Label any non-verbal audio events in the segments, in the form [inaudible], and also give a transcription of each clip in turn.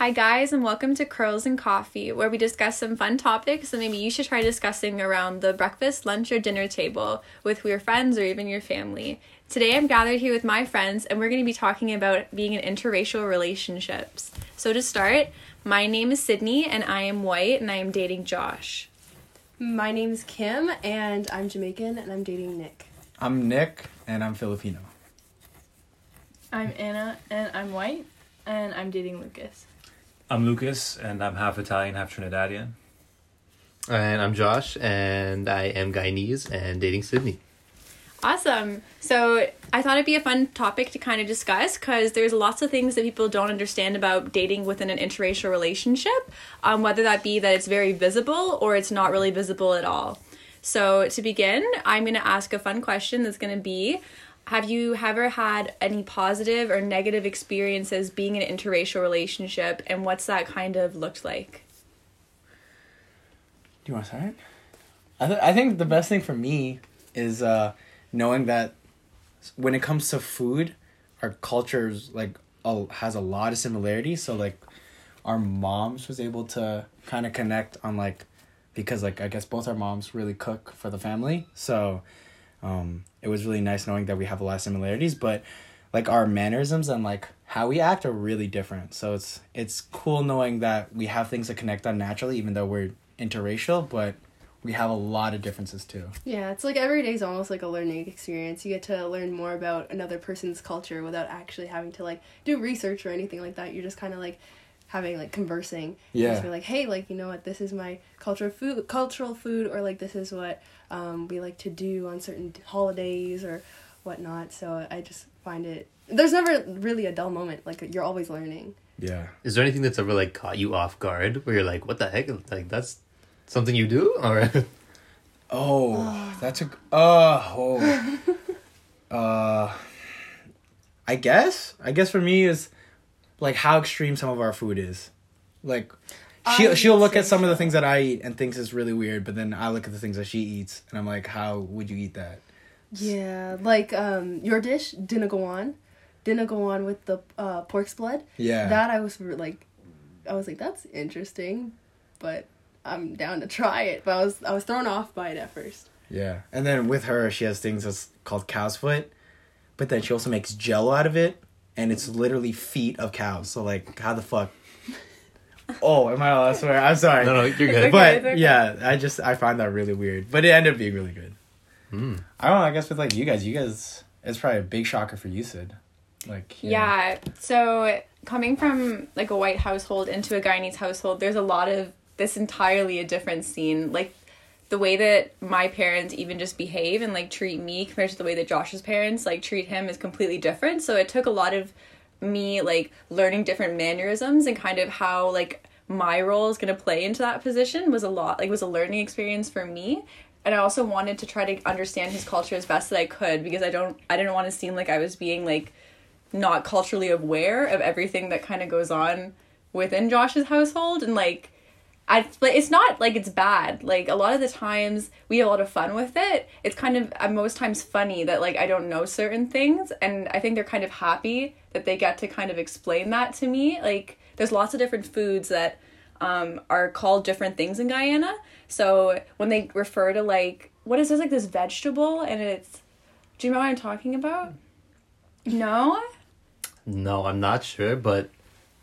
Hi, guys, and welcome to Curls and Coffee, where we discuss some fun topics that maybe you should try discussing around the breakfast, lunch, or dinner table with your friends or even your family. Today, I'm gathered here with my friends, and we're going to be talking about being in interracial relationships. So, to start, my name is Sydney, and I am white, and I am dating Josh. My name's Kim, and I'm Jamaican, and I'm dating Nic. I'm Nic, and I'm Filipino. I'm Ana, and I'm white, and I'm dating Lucas. I'm Lucas, and I'm half Italian, half Trinidadian. And I'm Josh, and I am Guyanese and dating Sydney. Awesome. So I thought it'd be a fun topic to kind of discuss because there's lots of things that people don't understand about dating within an interracial relationship, um, whether that be that it's very visible or it's not really visible at all. So to begin, I'm going to ask a fun question that's going to be have you ever had any positive or negative experiences being in an interracial relationship and what's that kind of looked like? Do you want to start? I, th- I think the best thing for me is uh, knowing that when it comes to food, our cultures like a, has a lot of similarities. So like, our moms was able to kind of connect on like, because like I guess both our moms really cook for the family. So, um, it was really nice knowing that we have a lot of similarities, but like our mannerisms and like how we act are really different. So it's it's cool knowing that we have things to connect on naturally, even though we're interracial, but we have a lot of differences too. Yeah, it's like every day is almost like a learning experience. You get to learn more about another person's culture without actually having to like do research or anything like that. You're just kind of like having like conversing. Yeah. Just be like, hey, like you know what, this is my cultural food, cultural food, or like this is what um, we like to do on certain holidays or whatnot. So I just find it. There's never really a dull moment. Like you're always learning. Yeah. Is there anything that's ever like caught you off guard where you're like, what the heck? Like that's something you do? Or [laughs] Oh, that's a uh oh. [laughs] uh I guess. I guess for me is like how extreme some of our food is. Like she she'll look at some of the things that I eat and thinks is really weird, but then I look at the things that she eats and I'm like, how would you eat that? Yeah, like um, your dish didn't go on, didn't go on with the uh, pork's blood. Yeah. That I was like, I was like, that's interesting, but I'm down to try it. But I was I was thrown off by it at first. Yeah. And then with her, she has things that's called cow's foot, but then she also makes jello out of it, and it's literally feet of cows. So like, how the fuck? Oh, am I allowed to swear? I'm sorry. no, no, you're good. okay. but okay. yeah, I just I find that really weird. But it ended up being really good. Hmm. I don't know. I guess with like you guys, you guys, it's probably a big shocker for you, Sid. Like Yeah. So coming from like a white household into a Guyanese household, there's a lot of this entirely a different scene. Like the way that my parents even just behave and like treat me compared to the way that Josh's parents like treat him is completely different. So it took a lot of me like learning different mannerisms and kind of how like my role is going to play into that position was a lot like was a learning experience for me. And i also wanted to try to understand his culture as best that i could because i don't i didn't want to seem like i was being like not culturally aware of everything that kind of goes on within josh's household and like I, but it's not like it's bad. Like a lot of the times we have a lot of fun with it. It's kind of most times funny that like I don't know certain things, and I think they're kind of happy that they get to kind of explain that to me. Like there's lots of different foods that um, are called different things in Guyana. So when they refer to like what is this like this vegetable and it's, do you know what I'm talking about? No. No, I'm not sure, but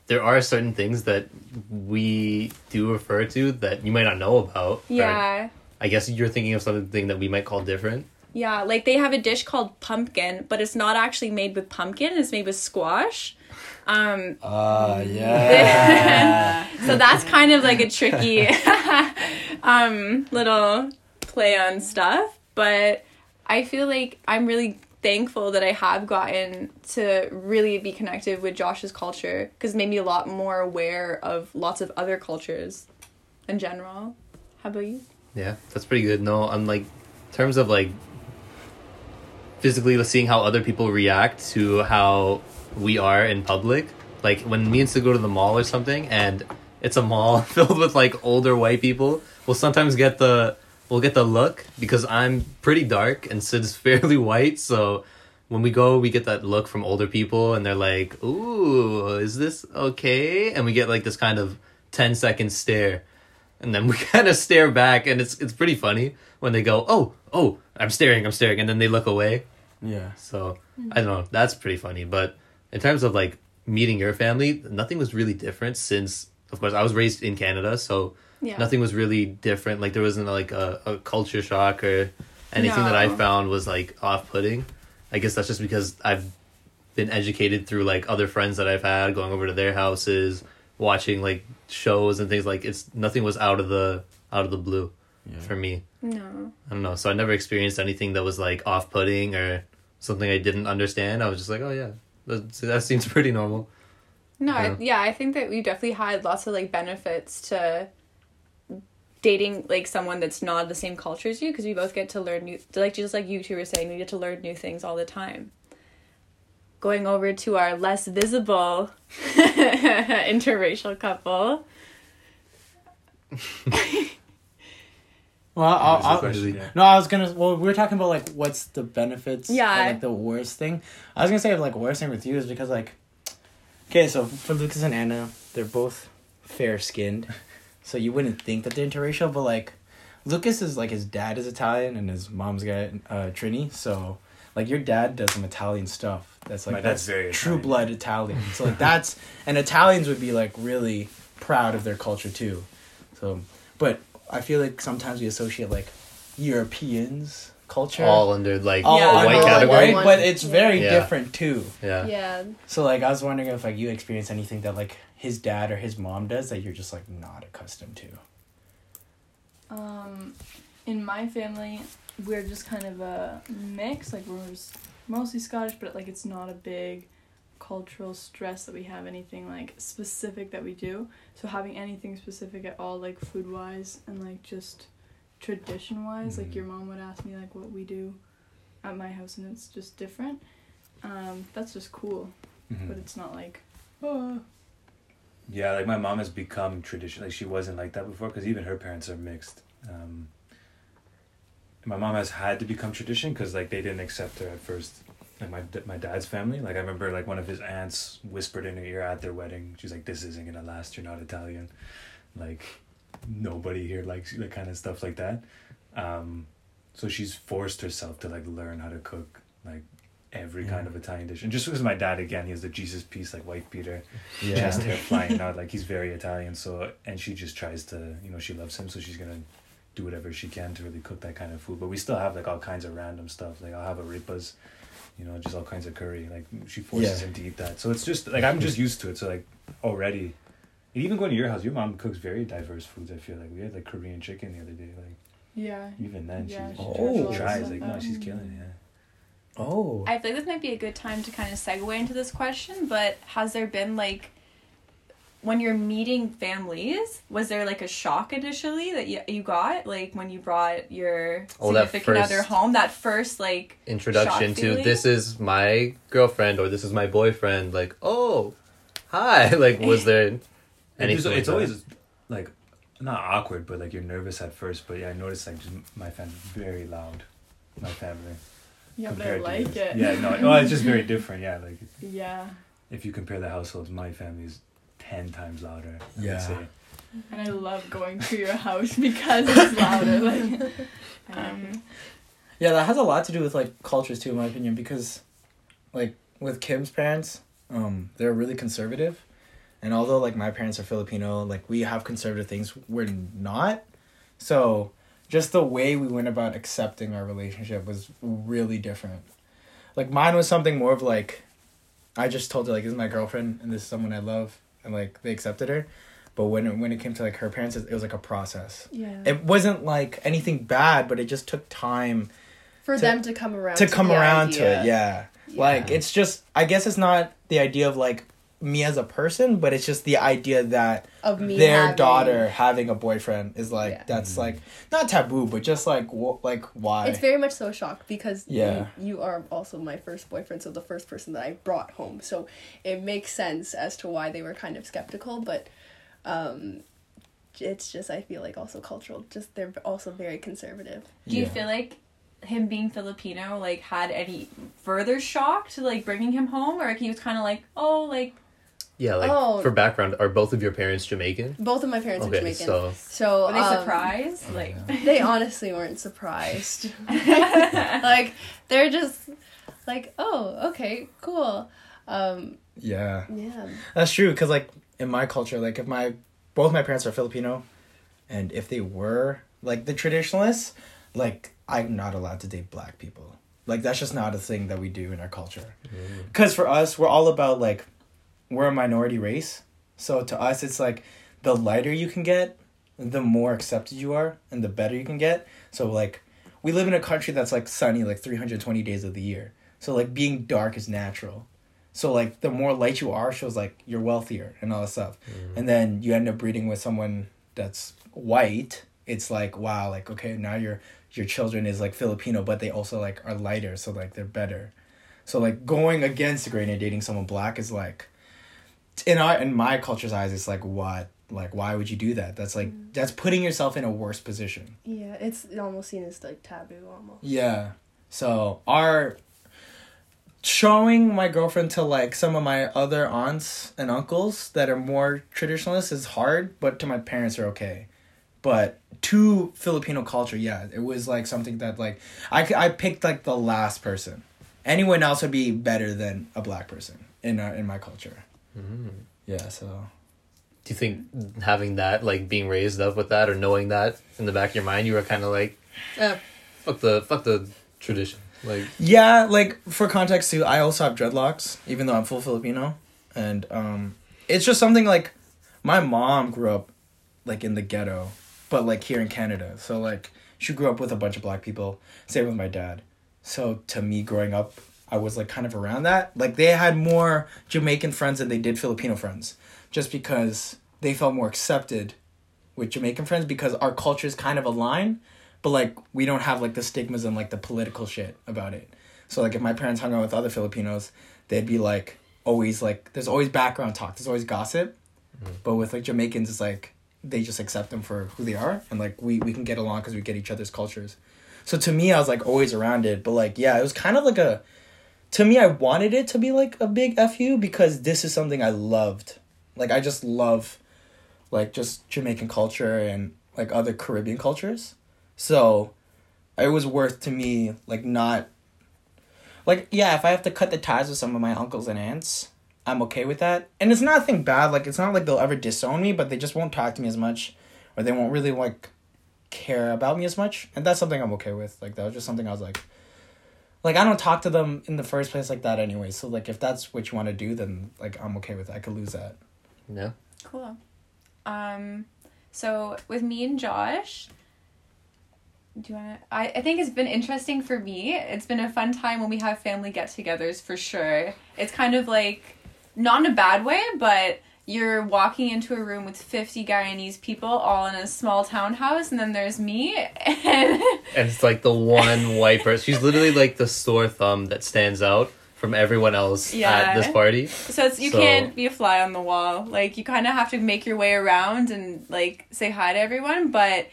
there are certain things that we do refer to that you might not know about. or Yeah. I guess you're thinking of something that we might call different. Yeah, like they have a dish called pumpkin, but it's not actually made with pumpkin, it's made with squash. Um Uh yeah. [laughs] so that's kind of like a tricky [laughs] um little play on stuff, but I feel like I'm really thankful that I have gotten to really be connected with Josh's culture because made me a lot more aware of lots of other cultures in general. How about you? Yeah, that's pretty good. No, I'm like, in terms of like physically seeing how other people react to how we are in public. Like when me and Sid go to the mall or something, and it's a mall [laughs] filled with like older white people, we'll sometimes get the we'll get the look because I'm pretty dark and Sid's [laughs] fairly white, so when we go, we get that look from older people, and they're like, "Ooh, is this okay?" And we get like this kind of 10 second stare, and then [laughs] we kind of stare back, and it's it's pretty funny when they go, "Oh, oh, I'm staring, I'm staring," and then they look away. Yeah. So I don't know. That's pretty funny. But in terms of like meeting your family, nothing was really different since, of course, I was raised in Canada, so Yeah. nothing was really different. Like there wasn't like a, a culture shock or anything that I found was like off putting. I guess that's just because I've been educated through like other friends that I've had going over to their houses, watching like shows and things like it's nothing was out of the out of the blue Yeah. for me. No. I don't know. So I never experienced anything that was like off putting or something I didn't understand. I was just like, oh yeah, that, that seems pretty normal. No, Yeah. I, yeah, I think that we definitely had lots of like benefits to dating like someone that's not the same culture as you because we both get to learn new like just like you two were saying we get to learn new things all the time going over to our less visible [laughs] interracial couple Well, I'll, Here's the I'll, question, yeah. no, I was gonna. Well, we were talking about like what's the benefits. Yeah. or, like the worst thing. I was gonna say like worst thing with you is because like, okay, so for Lucas and Ana, they're both fair skinned, so you wouldn't think that they're interracial, but like, Lucas is like his dad is Italian and his mom's got uh Trini, so like your dad does some Italian stuff. That's like My that's very true Italian. blood Italian. So like that's and Italians would be like really proud of their culture too. So, but I feel like sometimes we associate like Europeans culture All under like all Yeah, a white under category. white, but it's very Yeah. different too. Yeah. Yeah. So like I was wondering if like you experience anything that like his dad or his mom does that you're just like not accustomed to. Um, in my family, we're just kind of a mix. Like we're s- mostly Scottish, but like it's not a big cultural stress that we have anything like specific that we do. So having anything specific at all, like food wise and like just tradition wise, like Mhm. your mom would ask me like what we do at my house, and it's just different. Um, that's just cool, Mhm. but it's not like oh Yeah, like my mom has become tradition. Like she wasn't like that before because even her parents are mixed. Um, my mom has had to become tradition because like they didn't accept her at first. Like my my dad's family. Like I remember like one of his aunts whispered in her ear at their wedding. She's like, "This isn't gonna last. You're not Italian." Like nobody here likes you. Like kind of stuff like that. Um, so she's forced herself to like learn how to cook like every Yeah. kind of Italian dish. And just because my dad again, he has the Jesus piece like white Peter Yeah. chest hair [laughs] flying out like he's very Italian so and she just tries to you know she loves him so she's gonna do whatever she can to really cook that kind of food but we still have like all kinds of random stuff like I'll have a arepas you know just all kinds of curry like she forces Yeah. him to eat that so it's just like I'm just used to it so like already even going to your house your mom cooks very diverse foods I feel like we had like Korean chicken the other day like yeah. even then Yeah, she, she she, Oh. she tries like no she's killing it yeah Oh. I feel like this might be a good time to kind of segue into this question, but has there been like when you're meeting families, was there like a shock initially that you, you got like when you brought your Oh, significant other home? That first like Introduction Shock to feeling? this is my girlfriend or this is my boyfriend. Like, oh, hi. [laughs] Like, was there And it's, like it's always like not awkward, but like you're nervous at first. But yeah, I noticed like just my family's very loud. My family. Yeah, but I like it. Yeah, no, well, it's just very [laughs] different. Yeah, like Yeah. if you compare the households, my family is ten times louder. I Yeah. Say. And I love going to your house [laughs] because it's louder. Like, I like it. um Yeah, that has a lot to do with like cultures too, in my opinion, because like with Kim's parents, um, they're really conservative. And although like my parents are Filipino, like we have conservative things, we're not. So just the way we went about accepting our relationship was really different. Like mine was something more of like I just told her like this is my girlfriend and this is someone I love and like they accepted her. But when it, when it came to like her parents, it, was like a process. Yeah. It wasn't like anything bad, but it just took time For to- them to come around to come the around to it yeah. Yeah. like it's just i guess it's not the idea of like me as a person but it's just the idea that Of me their having- daughter having a boyfriend is like Yeah. that's like not taboo but just like wh- like why It's very much so a shock because Yeah. you, you are also my first boyfriend, so the first person that I brought home. So it makes sense as to why they were kind of skeptical, but um, it's just I feel like also cultural. Just they're also very conservative. do you Yeah. feel like him being Filipino like had any further shock to like bringing him home, or like, he was kind of like, oh, like Yeah, like Oh. for background, are both of your parents Jamaican? Both of my parents are Jamaican. so So were they um, surprised? Like, They honestly weren't surprised. [laughs] [laughs] like they're just like, oh, okay, cool. Um, Yeah. yeah. That's true because like in my culture, like if my both my parents are Filipino, and if they were like the traditionalists, like I'm not allowed to date black people. Like that's just not a thing that we do in our culture. Because for us, we're all about like we're a minority race, so to us it's like the lighter you can get, the more accepted you are, and the better you can get. So like we live in a country that's like sunny like 320 days of the year. So like being dark is natural. So like the more light you are shows like you're wealthier and all that stuff. Mm-hmm. And then you end up breeding with someone that's white. It's like wow, like okay, now your your children is like Filipino, but they also like are lighter, so like they're better. So like going against the grain and dating someone black is like in our in my culture's eyes, it's like what? Like why would you do that? That's like mm. that's putting yourself in a worse position. Yeah, it's almost seen as like taboo almost. Yeah. So our showing my girlfriend to like some of my other aunts and uncles that are more traditionalists is hard, but to my parents are okay. But to Filipino culture, yeah, it was like something that like i, I picked like the last person. Anyone else would be better than a black person in our, in my culture. Yeah, so do you think having that, like being raised up with that, or knowing that in the back of your mind, you were kind of like, eh, fuck the fuck the tradition, like Yeah, like for context too, I also have dreadlocks, even though I'm full Filipino, and um, it's just something like my mom grew up like in the ghetto, but like here in Canada, so like she grew up with a bunch of black people. Same with my dad. So to me, growing up, I was like kind of around that. Like they had more Jamaican friends than they did Filipino friends, just because they felt more accepted with Jamaican friends because our cultures kind of align, but like we don't have like the stigmas and like the political shit about it. So like if my parents hung out with other Filipinos, they'd be like always like there's always background talk, there's always gossip. Mm-hmm. But with like Jamaicans, it's like they just accept them for who they are, and like we we can get along because we get each other's cultures. So to me, I was like always around it, but like yeah, it was kind of like a. To me, I wanted it to be like a big fu because this is something I loved. Like I just love, like just Jamaican culture and like other Caribbean cultures. So, it was worth to me like not. Like yeah, if I have to cut the ties with some of my uncles and aunts, I'm okay with that. And it's not a thing bad. Like it's not like they'll ever disown me, but they just won't talk to me as much, or they won't really like care about me as much. And that's something I'm okay with. Like that was just something I was like. Like I don't talk to them in the first place like that anyway. So like if that's what you want to do, then like I'm okay with it. I could lose that. yeah. Cool. Um, so with me and Josh, do you want to? I, I think it's been interesting for me. It's been a fun time when we have family get togethers for sure. It's kind of like, not in a bad way, but you're walking into a room with 50 Guyanese people all in a small townhouse, and then there's me, and [laughs] And it's like the one white person. She's literally like the sore thumb that stands out from everyone else Yeah. at this party. So it's you So- can't be a fly on the wall. Like you kind of have to make your way around and like say hi to everyone, but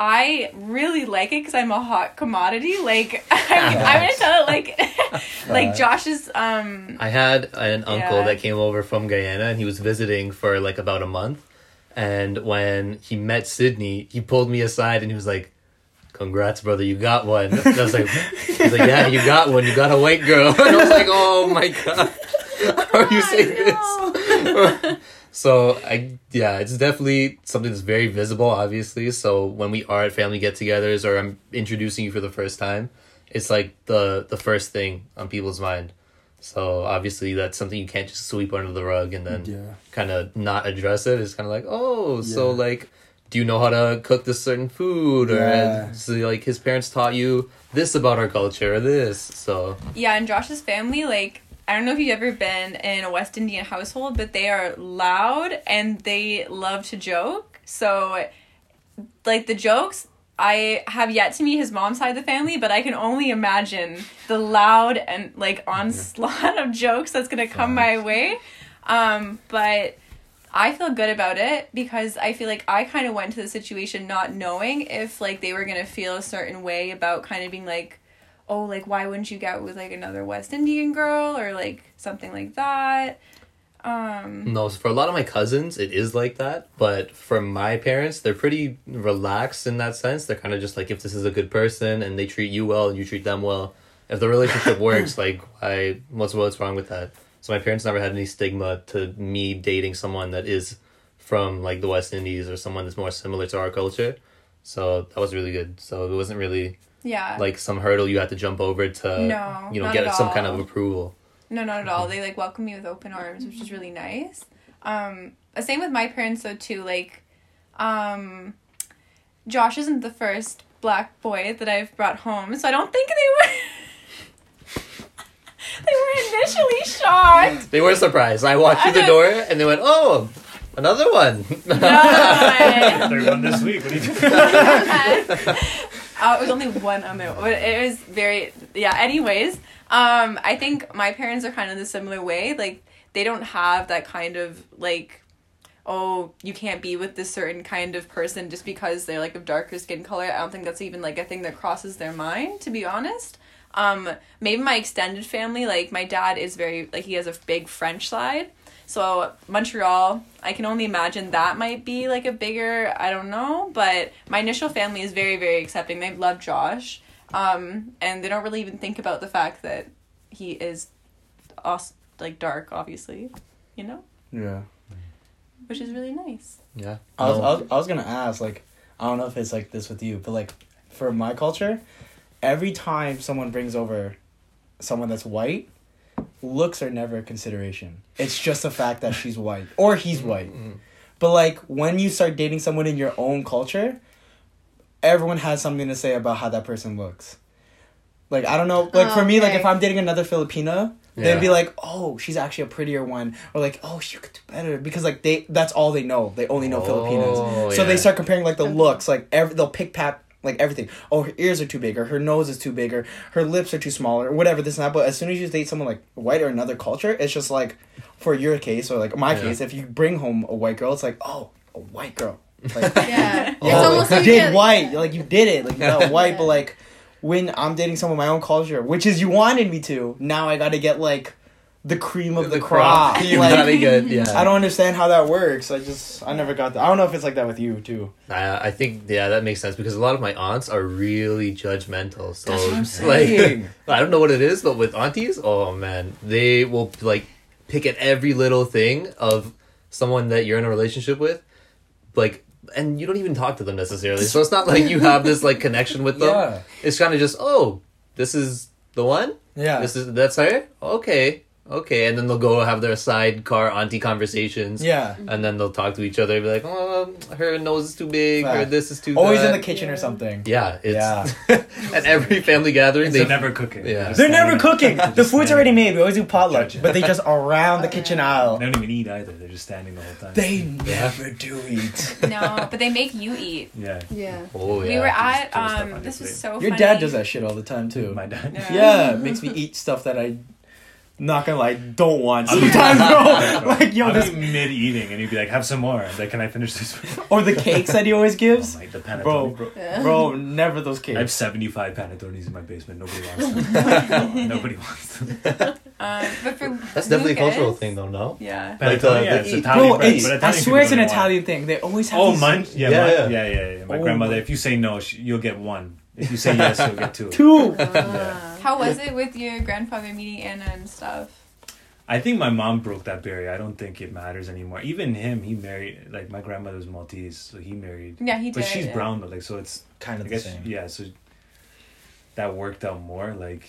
I really like it because I'm a hot commodity. Like I'm, [laughs] I'm gonna tell it like [laughs] like Josh's um I had an uncle Yeah. that came over from Guyana and he was visiting for like about a month. And when he met Sydney, he pulled me aside and he was like, Congrats, brother, you got one. And I was like, [laughs] he's like, Yeah, you got one. You got a white girl. And I was like, Oh my god. How are you saying this? So I yeah, it's definitely something that's very visible, obviously. So when we are at family get-togethers or I'm introducing you for the first time, it's like the the first thing on people's mind. So obviously that's something you can't just sweep under the rug and then Yeah. kind of not address it. It's kind of like, oh, so like, do you know how to cook this certain food? Or Yeah. so like his parents taught you this about our culture or this. So yeah, and Josh's family like I don't know if you've ever been in a West Indian household, but they are loud and they love to joke. So like the jokes I have yet to meet his mom's side of the family, but I can only imagine the loud and like onslaught of jokes that's gonna come my way. Um, but I feel good about it because I feel like I kind of went to the situation not knowing if like they were gonna feel a certain way about kind of being like, oh, like why wouldn't you get with like another West Indian girl or like something like that. Um, No, for a lot of my cousins, it is like that. But for my parents, they're pretty relaxed in that sense. They're kind of just like, if this is a good person and they treat you well and you treat them well, if the relationship works, [laughs] like, I what's what's wrong with that? So my parents never had any stigma to me dating someone that is from like the West Indies or someone that's more similar to our culture. So that was really good. So it wasn't really yeah. like some hurdle you had to jump over to, No, you know, get at some kind of approval. No, not at all. They like welcome me with open arms, which is really nice. Um, same with my parents though too. Like, um, Josh isn't the first black boy that I've brought home, so I don't think they were. [laughs] they were initially shocked. They were surprised. I walked through the door and they went, "Oh, another one." No. [laughs] Third one this week. What are you [laughs] doing? Uh, it was only one on there, but it was very yeah. Anyways, um, I think my parents are kind of the similar way. Like they don't have that kind of like, oh, you can't be with this certain kind of person just because they're like of darker skin color. I don't think that's even like a thing that crosses their mind. To be honest, um, maybe my extended family, like my dad is very like he has a big French side. So Montreal, I can only imagine that might be like a bigger, I don't know, but my initial family is very very accepting. They love Josh. Um and they don't really even think about the fact that he is us like dark obviously, you know? Yeah. Which is really nice. yeah. I was, I was I was gonna ask like I don't know if it's like this with you, but like for my culture, every time someone brings over someone that's white, looks are never a consideration. It's just the fact that she's white or he's mm-hmm. white. But like when you start dating someone in your own culture, everyone has something to say about how that person looks. Like I don't know, like for oh, me, like if I'm dating another Filipino, Yeah. they'd be like, "Oh, she's actually a prettier one," or like, "Oh, she could do better," because like they that's all they know. They only know Oh, Filipinos, so yeah. they start comparing like the looks, like every they'll pick pat like everything. Oh, her ears are too big, or her nose is too big, or her lips are too small, or whatever this and that. But as soon as you date someone like white or another culture, it's just like for your case or like my Yeah. case, if you bring home a white girl, it's like, oh, a white girl. Like, [laughs] Yeah. [laughs] Oh, It's almost you like did you get- white. Like you did it. Like you got [laughs] white, Yeah. but like when I'm dating someone my own culture, which is you wanted me to, now I gotta get like the cream of the, crop. [laughs] You Like, gotta get yeah. I don't understand how that works. I just I never got that. I don't know if it's like that with you too. I, I think yeah, that makes sense because a lot of my aunts are really judgmental. So That's what I'm [laughs] like, saying. [laughs] I don't know what it is, but with aunties, oh man, they will like pick at every little thing of someone that you're in a relationship with, like, and you don't even talk to them necessarily. So it's not like you have this like connection with them. Yeah. It's kind of just oh, this is the one. Yeah. This is that's her. Okay, okay, and then they'll go have their sidecar auntie conversations. yeah. And then they'll talk to each other, and be like, "Oh, her nose is too big, or this is too." Big. Always in the kitchen or something. Yeah, it's Yeah. [laughs] at every family gathering. They're never cooking. Yeah. just They're never cooking. The food's standing. already made. We always do potluck, Gotcha. but they just around the kitchen aisle. They don't even eat either. They're just standing the whole time. They never do eat. [laughs] No, but they make you eat. yeah. Yeah. oh yeah. we were at just um this your was so Your funny. dad does that shit all the time too. My dad. Yeah. Yeah, makes me eat stuff that I not gonna lie don't want sometimes, bro. [laughs] like yo, I'll this mid eating and he'd be like, "Have some more." Like, can I finish this? [laughs] or the cakes that he always oh gives, my, the panettone, bro, bro. Yeah. bro, never those cakes. I have seventy five panettones in my basement. Nobody wants [laughs] them. Nobody wants them. Um, but for That's definitely a cultural thing, though. No. Yeah. Like, Panettone, uh, yeah, the it's eat- Italian Bro, bread, it's, but I swear it's an don't want Italian thing. They always have Oh, these munch? Yeah, Yeah, yeah, yeah. yeah, yeah, yeah. My Oh grandmother, my- if you say no, sh you'll get one. If you say yes, you'll get two. two. Ah. How was it with your grandfather meeting Ana and stuff? I think my mom broke that barrier. I don't think it matters anymore. Even him, he married like my grandmother was Maltese, so he married. Yeah, he did. But she's yeah. brown, but like so it's Kind I of the guess same. yeah. So that worked out more like,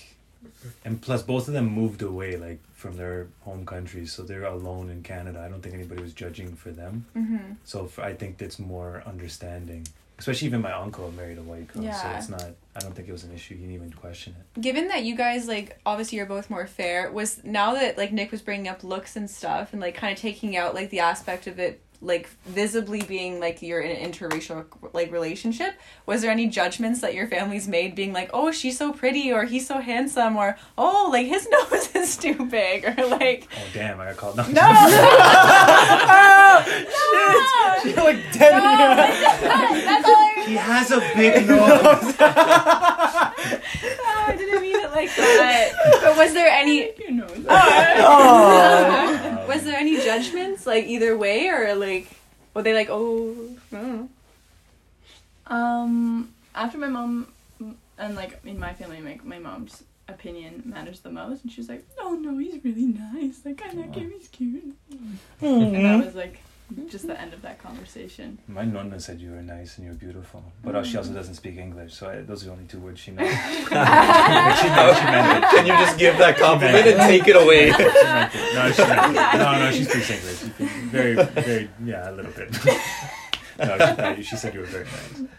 and plus both of them moved away like from their home countries, so they're alone in Canada. I don't think anybody was judging for them. Mm-hmm. So I think that's more understanding. Especially even my uncle married a white girl, so it's not. I don't think it was an issue. He didn't even question it. Given that you guys like obviously you're both more fair, was now that like Nic was bringing up looks and stuff and like kind of taking out like the aspect of it like visibly being like you're in an interracial like relationship was there any judgments that your families made being like oh she's so pretty or he's so handsome or oh like his [laughs] nose is too big or like oh damn i got called [laughs] [laughs] no! No, oh, shit! No. like 10 no, that's all I he has a big nose like that. But was there any [laughs] You know. oh. was there any judgments like either way or like were they like oh I don't know. Um, after my mom, and like in my family, my, my mom's opinion matters the most, and she was like, "Oh no, he's really nice. Like I like him, he's cute." And that was like just the end of that conversation. My nonna said you were nice and you were beautiful, but uh, she also doesn't speak English, so I, those are the only two words she knows. [laughs] [laughs] she knows she meant it. Can you just give that compliment and take it away? She meant it. No, she meant it. [laughs] No, no, she speaks English. She speaks very, very, yeah, a little bit. no, she, she said you were very nice.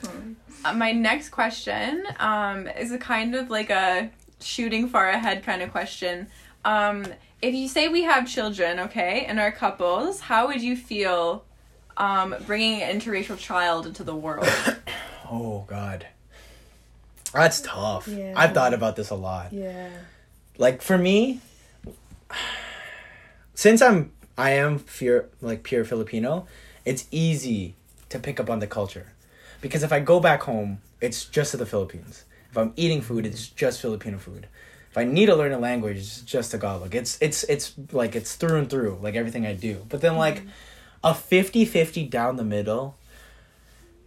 Uh, my next question um is a kind of like a shooting far ahead kind of question. Um if you say we have children, okay, and our couples, how would you feel um bringing an interracial child into the world? [coughs] Oh God. That's tough. Yeah. I've thought about this a lot. Yeah. Like for me, since I'm I am pure like pure Filipino, it's easy to pick up on the culture. Because if I go back home, it's just to the Philippines. If I'm eating food, it's just Filipino food. If I need to learn a language, it's just Tagalog. It's it's it's like it's through and through, like everything I do. But then like mm-hmm. a 50-50 down the middle,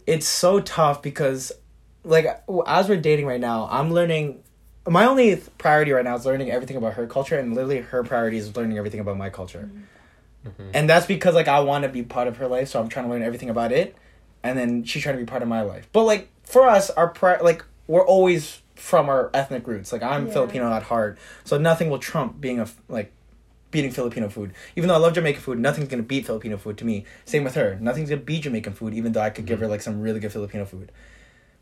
it's so tough because like as we're dating right now, I'm learning my only priority right now is learning everything about her culture and literally her priority is learning everything about my culture. Mm-hmm. Mm-hmm. And that's because like I want to be part of her life, so I'm trying to learn everything about it and then she's trying to be part of my life. But like for us, our pri- like we're always from our ethnic roots. Like I'm Yeah. Filipino at heart, so nothing will trump being a like beating Filipino food. Even though I love Jamaican food, nothing's gonna beat Filipino food to me. Same with her. Nothing's gonna beat Jamaican food, even though I could give her mm-hmm. like some really good Filipino food.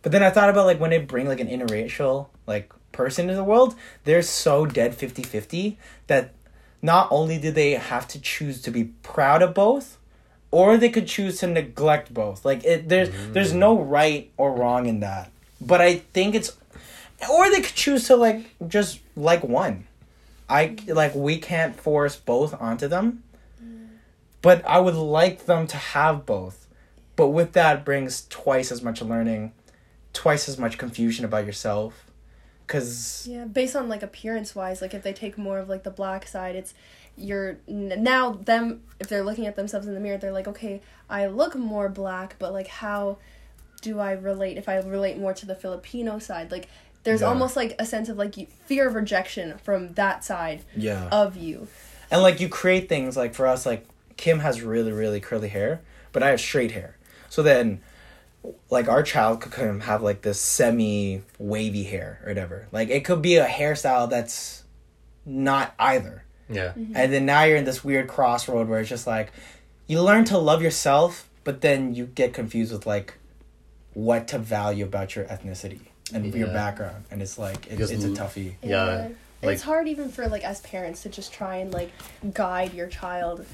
But then I thought about like when they bring like an interracial like person into the world, they're so dead 50-50 that not only do they have to choose to be proud of both, or they could choose to neglect both. Like it there's there's mm-hmm. no right or wrong in that. But I think it's or they could choose to like just like one. I like we can't force both onto them. But I would like them to have both. But with that brings twice as much learning, twice as much confusion about yourself. Cause Yeah, based on like appearance wise, like if they take more of like the black side, it's you're now them if they're looking at themselves in the mirror, they're like, okay, I look more black, but like how do I relate if I relate more to the Filipino side? Like there's Yeah. almost like a sense of like you- fear of rejection from that side yeah. of you. And like you create things like for us, like Kim has really, really curly hair, but I have straight hair. So then, like our child could kind of have like this semi wavy hair or whatever. Like it could be a hairstyle that's not either. Yeah. Mm-hmm. And then now you're in this weird crossroad where it's just like you learn to love yourself, but then you get confused with like what to value about your ethnicity and your background, and it's like it, it's a toughie. Yeah, like- it's hard even for like as parents to just try and like guide your child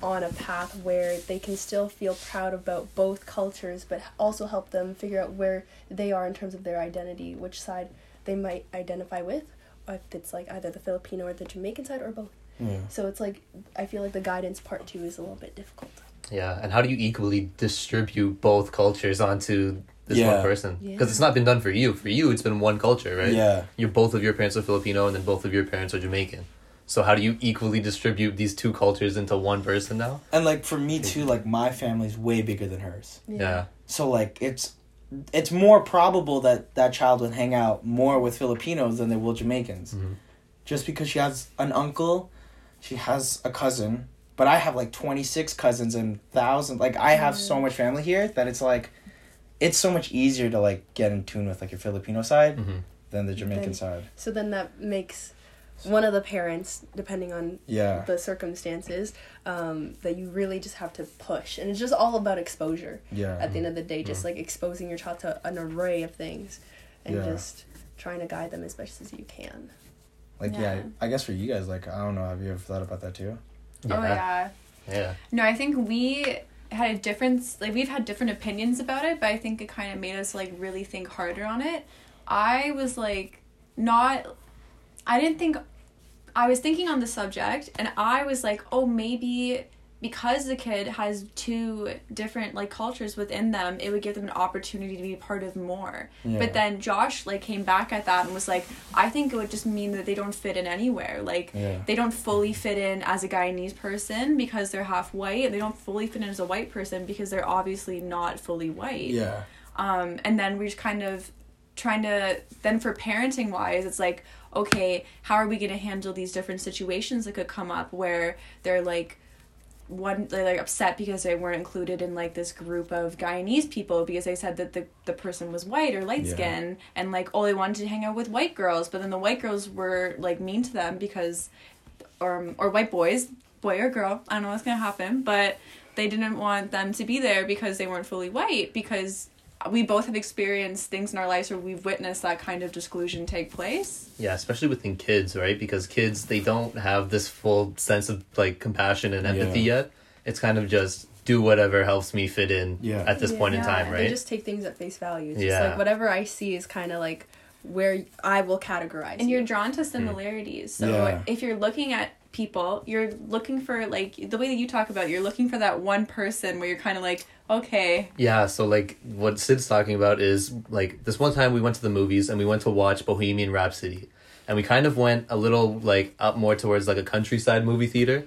on a path where they can still feel proud about both cultures but also help them figure out where they are in terms of their identity which side they might identify with or if it's like either the filipino or the jamaican side or both Yeah. so it's like i feel like the guidance part two is a little bit difficult Yeah, and how do you equally distribute both cultures onto this Yeah. one person? Yeah. Because it's not been done for you. For you, it's been one culture, right? Yeah. You're both of your parents are Filipino, and then both of your parents are Jamaican. So how do you equally distribute these two cultures into one person now? And like for me too, like my family's way bigger than hers. Yeah. So like it's it's more probable that that child would hang out more with Filipinos than they will Jamaicans. Mhm. Just because she has an uncle, she has a cousin, but I have like 26 cousins and thousands like I have so much family here that it's like it's so much easier to like get in tune with like your Filipino side Mhm. than the Jamaican Then- side. so then that makes one of the parents depending on Yeah. the circumstances um, that you really just have to push and it's just all about exposure Yeah. at the end of the day just like exposing your child to an array of things and Yeah. just trying to guide them as best as you can Like yeah. Yeah. I guess for you guys like I don't know, have you ever thought about that too? Oh yeah. Yeah. No, I think we had a difference like we've had different opinions about it, but I think it kind of made us like really think harder on it. I was like not I didn't think I was thinking on the subject and I was like, "Oh, maybe because the kid has two different like cultures within them, it would give them an opportunity to be part of more. Yeah. But then Josh like came back at that and was like, I think it would just mean that they don't fit in anywhere. Like Yeah. they don't fully fit in as a Guyanese person because they're half white, and they don't fully fit in as a white person because they're obviously not fully white. Yeah. Um, and then we're just kind of trying to then for parenting wise, it's like, okay, how are we gonna handle these different situations that could come up where they're like one they're like upset because they weren't included in like this group of Guyanese people because they said that the the person was white or light Yeah. skin and like oh they wanted to hang out with white girls but then the white girls were like mean to them because or or white boys boy or girl I don't know what's gonna happen but they didn't want them to be there because they weren't fully white because we both have experienced things in our lives where we've witnessed that kind of disclusion take place Yeah, especially within kids, right? Because kids they don't have this full sense of like compassion and empathy Yeah. yet. It's kind of just do whatever helps me fit in Yeah. at this point in Yeah, time, They right? just take things at face value. It's Yeah. just like whatever I see is kind of like where I will categorize. and you. you're drawn to hmm. similarities so Yeah. if you're looking at people you're looking for like the way that you talk about it, you're looking for that one person where you're kind of like okay Yeah, so like what Sid's talking about is like this one time we went to the movies and we went to watch Bohemian Rhapsody. And we kind of went a little like up more towards like a countryside movie theater.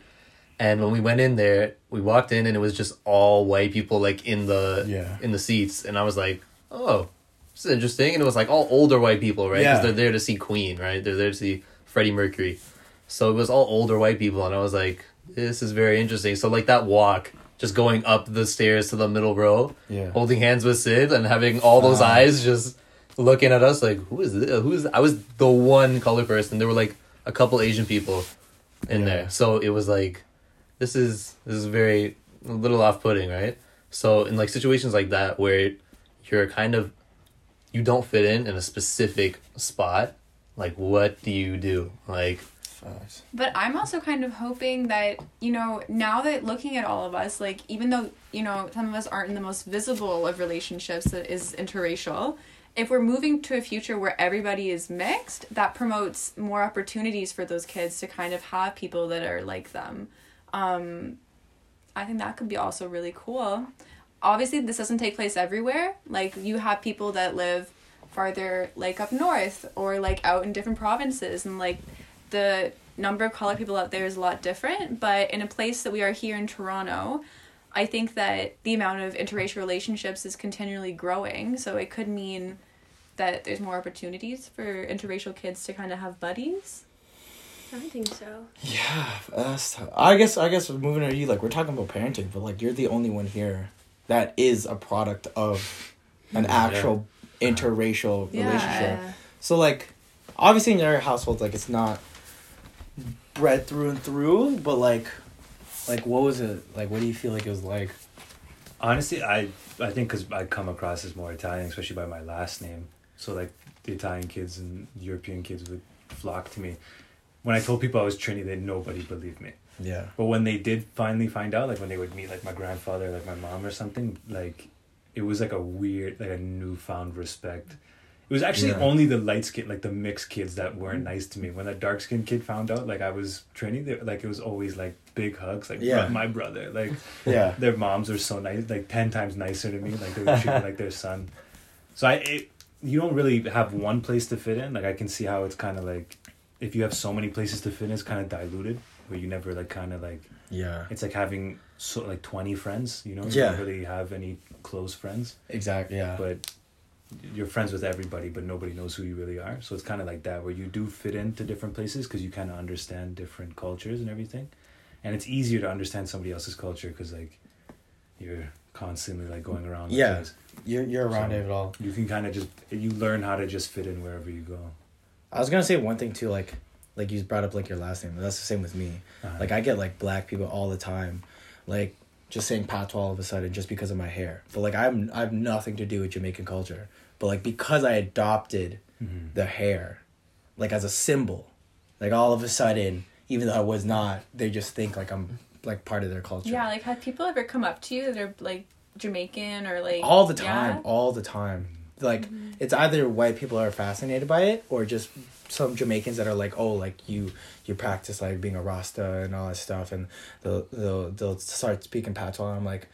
And when we went in there, we walked in and it was just all white people like in the Yeah. in the seats and I was like, "Oh, this is interesting." And it was like all older white people, right? Yeah. Cuz they're there to see Queen, right? They're there to see Freddie Mercury. So it was all older white people and I was like, "This is very interesting." So like that walk just going up the stairs to the middle row Yeah. holding hands with Sid and having all those Ah. eyes just looking at us like who is this? Who is I was the one color person. There were like a couple Asian people in Yeah. there. So it was like this is this is very a little off putting, right? So in like situations like that where you're kind of you don't fit in in a specific spot, like what do you do? Like Facts. But I'm also kind of hoping that, you know, now that looking at all of us, like, even though, you know, some of us aren't in the most visible of relationships that is interracial, if we're moving to a future where everybody is mixed, that promotes more opportunities for those kids to kind of have people that are like them. Um, I think that could be also really cool. Obviously, this doesn't take place everywhere. Like, you have people that live farther, like up north or like out in different provinces, and like the number of colored people out there is a lot different. But in a place that we are here in Toronto, I think that the amount of interracial relationships is continually growing. So it could mean that there's more opportunities for interracial kids to kind of have buddies. I don't think so. Yeah, that's tough. I guess I guess moving to you, like we're talking about parenting, but like you're the only one here that is a product of an Yeah. actual interracial Yeah. relationship. So like, obviously in your household, like it's not bred through and through, but like, like what was it like? What do you feel like it was like? Honestly, I I think because I come across as more Italian, especially by my last name. So like the Italian kids and European kids would flock to me. When I told people I was Trini, they nobody believed me. Yeah. But when they did finally find out, like when they would meet like my grandfather, like my mom or something, like it was like a weird, like a newfound respect. It was actually Yeah. only the light skin, like the mixed kids that weren't mm-hmm. nice to me. When the dark skinned kid found out, like I was Trini, they, like it was always like big hugs, like Yeah. my brother, like Yeah. their moms are so nice, like ten times nicer to me. Like they would treating [laughs] like their son. So I, it, you don't really have one place to fit in. Like I can see how it's kind of like, if you have so many places to fit in, it's kind of diluted. Where you never like kind of like, Yeah. it's like having so like twenty friends. You know, you Yeah. don't really have any close friends, Exactly. Yeah. but you're friends with everybody, but nobody knows who you really are. So it's kind of like that, where you do fit into different places because you kind of understand different cultures and everything, and it's easier to understand somebody else's culture because like you're constantly like going around. Yeah. You're you're around So- it all. You can kind of just you learn how to just fit in wherever you go. I was gonna say one thing too, like like you brought up like your last name. That's the same with me. Uh-huh. Like I get like black people all the time, like just saying patois all of a sudden just because of my hair. But like I'm I have nothing to do with Jamaican culture. But like because I adopted Mhm. the hair, like as a symbol, like all of a sudden, even though I was not, they just think like I'm like part of their culture. Yeah, like have people ever come up to you that are like Jamaican or like all the Yeah? time, all the time. like it's either white people are fascinated by it or just some Jamaicans that are like, oh, like you you practice like being a Rasta and all that stuff, and they'll they'll they'll start speaking Patois. And I'm like,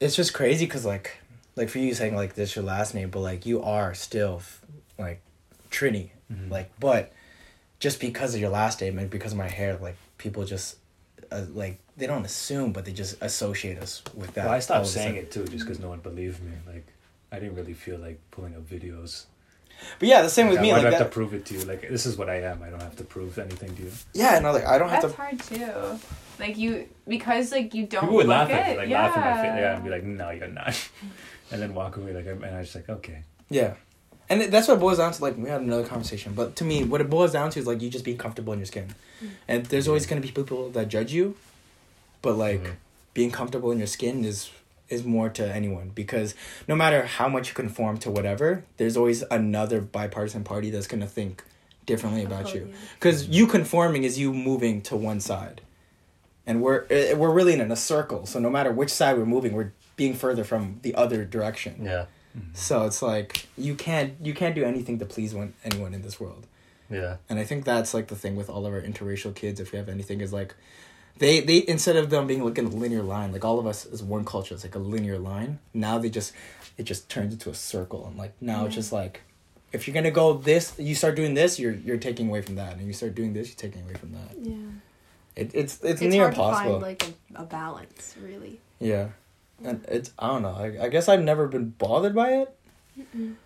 it's just crazy because like like for you saying like this your last name, but like you are still like Trini, Mhm. like but just because of your last name and because of my hair, like people just uh, like they don't assume, but they just associate us with that. Well, I stopped saying it too, just because no one believed me. Like, I didn't really feel like pulling up videos. But yeah, the same with Like, me. I don't have that. to prove it to you. Like, this is what I am. I don't have to prove anything to you. Yeah, no, like I don't have to. That's to. hard too. Like you because like you don't People would look laugh it. at me, like yeah. laugh in my face, yeah, and be like, "No, you're not," [laughs] and then walk away. Like, and I was just like, "Okay." Yeah, and that's what it boils down to. Like we had another conversation, but to me, what it boils down to is like you just being comfortable in your skin, and there's always gonna be people that judge you, but like Mhm. being comfortable in your skin is is more to anyone because no matter how much you conform to whatever, there's always another bipartisan party that's gonna think differently about you. Because you conforming is you moving to one side, and we're eh, we're really in a circle. So no matter which side we're moving, we're being further from the other direction. Yeah. Mm-hmm. So it's like you can't you can't do anything to please one anyone in this world. Yeah. And I think that's like the thing with all of our interracial kids. If we have anything, is like they they instead of them being like in a linear line, like all of us is one culture, it's like a linear line. Now they just it just turns into a circle, and like now it's just like if you're gonna go this, you start doing this, you're you're taking away from that, and you start doing this, you're taking away from that. Yeah. It, it's it's, It's near hard impossible. to find like a, a balance, really. yeah, and it's I don't know. I, I guess I've never been bothered by it,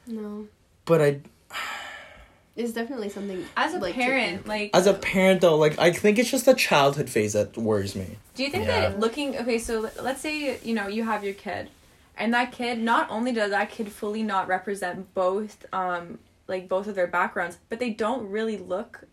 No, but I it's definitely something. As a like, parent, think. like as a parent though, like I think it's just the childhood phase that worries me. Do you think Yeah. that looking okay, so let's say you know you have your kid, and that kid not only does that kid fully not represent both um like both of their backgrounds, but they don't really look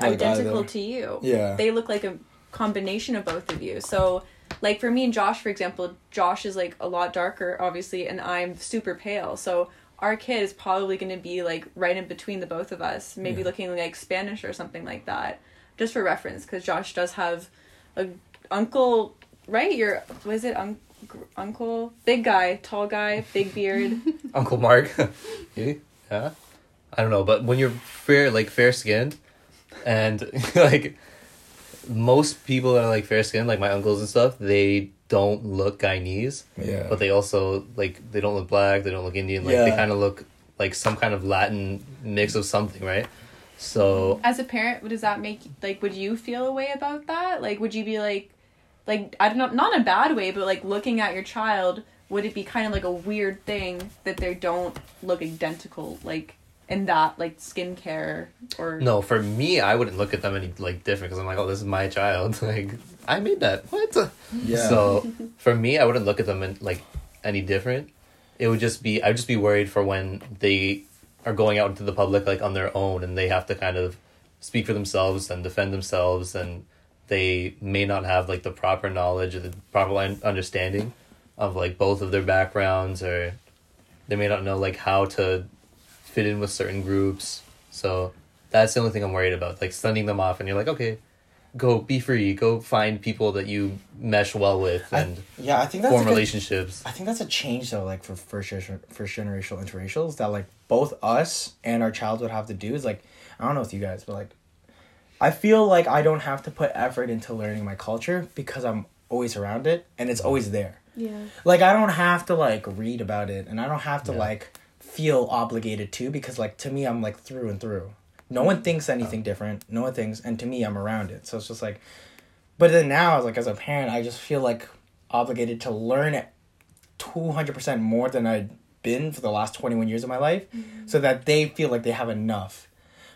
Like identical either. to you. Yeah. They look like a combination of both of you. So like for me and Josh, for example, Josh is like a lot darker, obviously, and I'm super pale. So our kid is probably going to be like right in between the both of us, maybe Yeah. looking like Spanish or something like that. Just for reference, because Josh does have a uncle, right? Your was it un- gr- uncle, big guy, tall guy, big beard. [laughs] Uncle Mark. [laughs] Yeah. I don't know, but when you're fair, like fair skinned, and [laughs] like most people that are like fair skinned, like my uncles and stuff, they don't look Guyanese, Yeah. but they also like they don't look black, they don't look Indian, like they kind of look like some kind of Latin mix of something, right? So As a parent, what does that make like? Would you feel a way about that? Like, would you be like, like I don't know, not in a bad way, but like looking at your child, would it be kind of like a weird thing that they don't look identical, like in that like skincare or no, for me, I wouldn't look at them any like different because I'm like, oh, this is my child. [laughs] Like I made that. What? Yeah. So for me, I wouldn't look at them in, like any different. It would just be I would just be worried for when they are going out into the public like on their own and they have to kind of speak for themselves and defend themselves and they may not have like the proper knowledge or the proper understanding of like both of their backgrounds or they may not know like how to fit in with certain groups. So that's the only thing I'm worried about. Like sending them off and you're like, okay, go be free, go find people that you mesh well with I- and yeah, I think that's form a good- relationships. I think that's a change though, like for first gener- first generational interracials that like both us and our child would have to do is like I don't know with you guys, but like I feel like I don't have to put effort into learning my culture because I'm always around it and it's always there. Yeah. Like I don't have to like read about it and I don't have to Yeah. like feel obligated to because like to me I'm like through and through. No one thinks anything different. No one thinks and to me I'm around it. So it's just like but then now as like as a parent I just feel like obligated to learn it 200% more than I've been for the last 21 years of my life so that they feel like they have enough.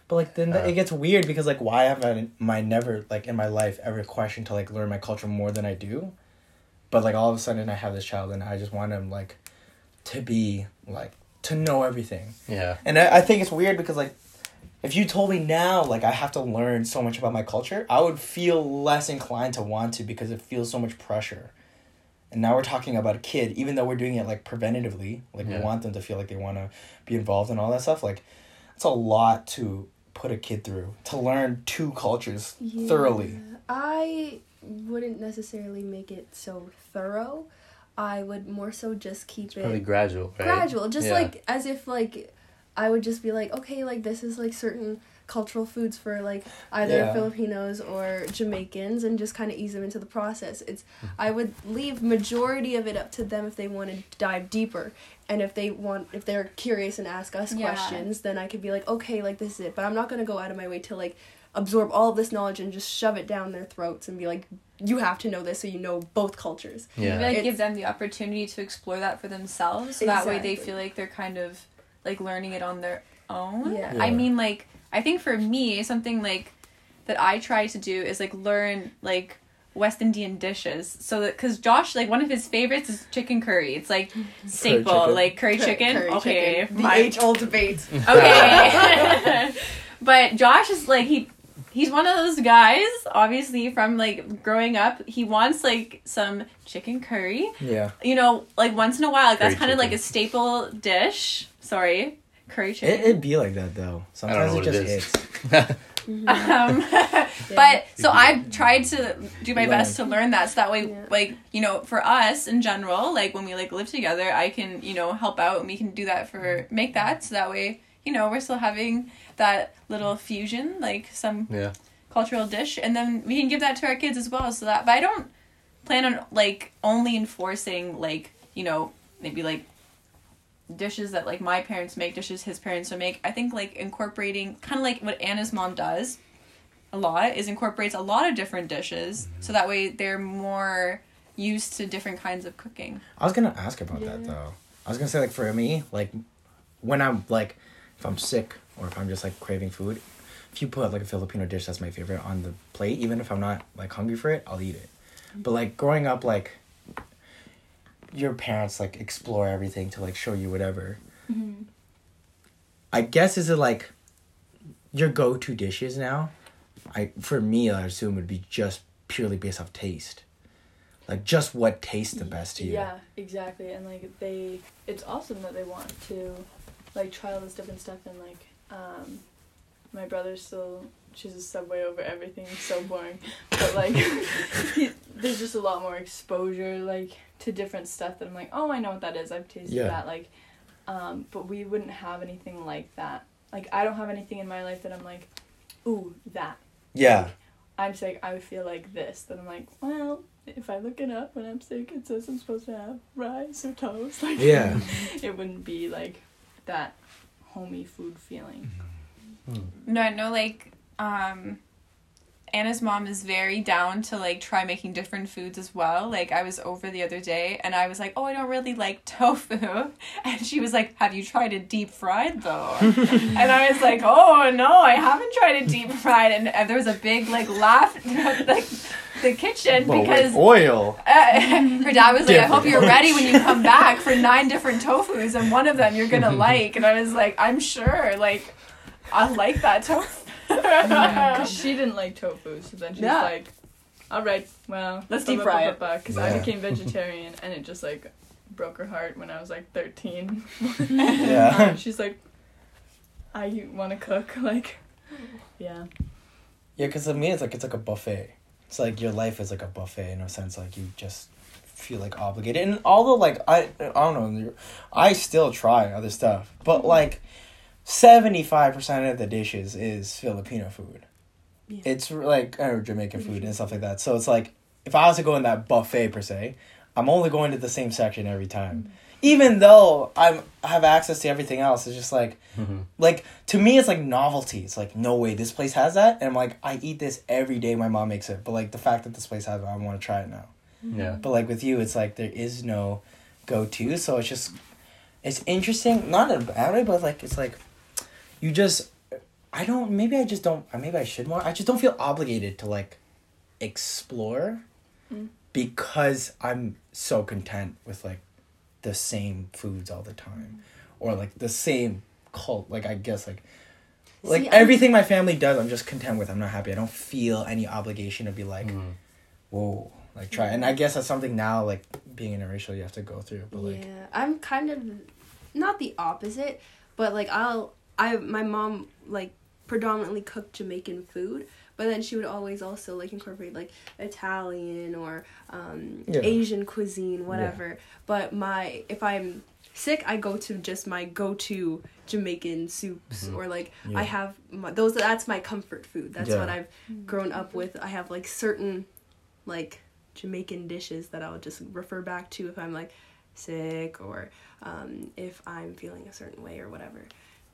But like then Uh. it gets weird because like why have I my never like in my life ever questioned to like learn my culture more than I do? But like all of a sudden I have this child and I just want him like to be like to know everything. Yeah. And I, I think it's weird because like if you told me now like I have to learn so much about my culture, I would feel less inclined to want to because it feels so much pressure. And now we're talking about a kid, even though we're doing it like preventatively, like we want them to feel like they want to be involved in all that stuff. Like, it's a lot to put a kid through to learn two cultures thoroughly. I wouldn't necessarily make it so thorough. I would more so just keep it Probably gradual, right? gradual just Yeah. like as if like i would just be like okay like this is like certain cultural foods for like either Yeah. filipinos or jamaicans and just kind of ease them into the process it's Mm-hmm. i would leave majority of it up to them if they want to dive deeper and if they want if they're curious and ask us Yeah. questions then i could be like okay like this is it but i'm not going to go out of my way to like absorb all of this knowledge and just shove it down their throats and be like you have to know this so you know both cultures Maybe Yeah. like It's- give them the opportunity to explore that for themselves. So that way they feel like they're kind of like learning it on their own. Yeah. I mean like I think for me something like that I try to do is like learn like West Indian dishes. So that cuz Josh like one of his favorites is chicken curry. It's like staple chicken. like curry chicken. Curry okay. chicken. the my- age old debate Okay. [laughs] [laughs] but Josh is like he he's one of those guys obviously from like growing up he wants like some chicken curry Yeah. you know like once in a while like that's kind of like a staple dish sorry curry It, chicken it'd be like that though. Sometimes know it what just it is. hits. [laughs] um, [laughs] but so I've tried to do my Learn. best to learn that so that way Yeah. like you know for us in general like when we like live together I can you know help out and we can do that for make that so that way you know we're still having that little fusion like some Yeah. cultural dish and then we can give that to our kids as well so that but I don't plan on like only enforcing like you know maybe like dishes that like my parents make dishes his parents would make I think like incorporating kind of like what Ana's mom does a lot is incorporates a lot of different dishes so that way they're more used to different kinds of cooking I was gonna ask about that though. I was gonna say like for me, like when I'm like if I'm sick or if I'm just like craving food, if you put like a Filipino dish that's my favorite on the plate, even if I'm not like hungry for it, I'll eat it. Mm-hmm. But like growing up, like your parents like explore everything to like show you whatever. Mm-hmm. I guess is it like your go to dishes now? I for me, I assume would be just purely based off taste. Like just what tastes the best to you. Yeah, exactly. And like they, it's awesome that they want to, like try all this different stuff. And like, um, my brother still chooses Subway over everything. It's so boring. But like, [laughs] he, there's just a lot more exposure like to different stuff that I'm like, oh, I know what that is. I've tasted Yeah. that. Like, um, but we wouldn't have anything like that. Like I don't have anything in my life that I'm like, ooh, that. Yeah. I'm sick, I would feel like this. Then I'm like, well, if I look it up when I'm sick, it says I'm supposed to have rice or toast. [laughs] Like, Yeah. it wouldn't be like that homey food feeling. No, I know like um Ana's mom is very down to like try making different foods as well. Like I was over the other day and I was like, "Oh, I don't really like tofu." [laughs] And she was like, "Have you tried it deep fried though?" [laughs] and I was like, "Oh, no, I haven't tried it deep fried." And, and there was a big like laugh [laughs] like the kitchen But with because oil. uh, [laughs] her dad was like, I hope you're ready when you come [laughs] back for nine different tofus, and one of them you're gonna [laughs] like. And I was like, I'm sure, like, I like that tofu. Because she didn't like tofu, so then she's Yeah. like, all right, well, Let's deep fry it." Because I became vegetarian and it just like broke her heart when I was like 13. Yeah. she's like, I want to cook. Like, yeah. Yeah, because to me, it's like it's like a buffet. It's like your life is like a buffet in a sense. Like you just feel like obligated. And although like I I don't know, I still try other stuff, but mm-hmm. like seventy five percent of the dishes is Filipino food. Yeah. It's like or Jamaican food mm-hmm. and stuff like that. So it's like if I was to go in that buffet per se, I'm only going to the same section every time. Even though I'm I have access to everything else, it's just like like to me it's like novelty. It's like no way this place has that? And i'm like i eat this every day my mom makes it. But like the fact that this place has it i want to try it now. Yeah. but like with you it's like there is no go-to. So it's just it's interesting. Not in a bad way but like it's like you just i don't maybe i just don't maybe i should more i just don't feel obligated to like explore. Mm. Because i'm so content with like the same foods all the time or like the same cult like i guess like like See, I'm- everything my family does i'm just content with. I'm not happy. I don't feel any obligation to be like Mhm. whoa like try. And i guess that's something now like being interracial you have to go through but like yeah, I'm kind of not the opposite, but like I'll I my mom like predominantly cooked Jamaican food, but then she would always also like incorporate like Italian or um, Yeah. Asian cuisine, whatever. But my if I'm sick, I go to just my go-to Jamaican soups Mhm. or like Yeah. I have my, those. That's my comfort food. That's Yeah. what I've grown up with. I have like certain like Jamaican dishes that I'll just refer back to if I'm like sick or um, if I'm feeling a certain way or whatever.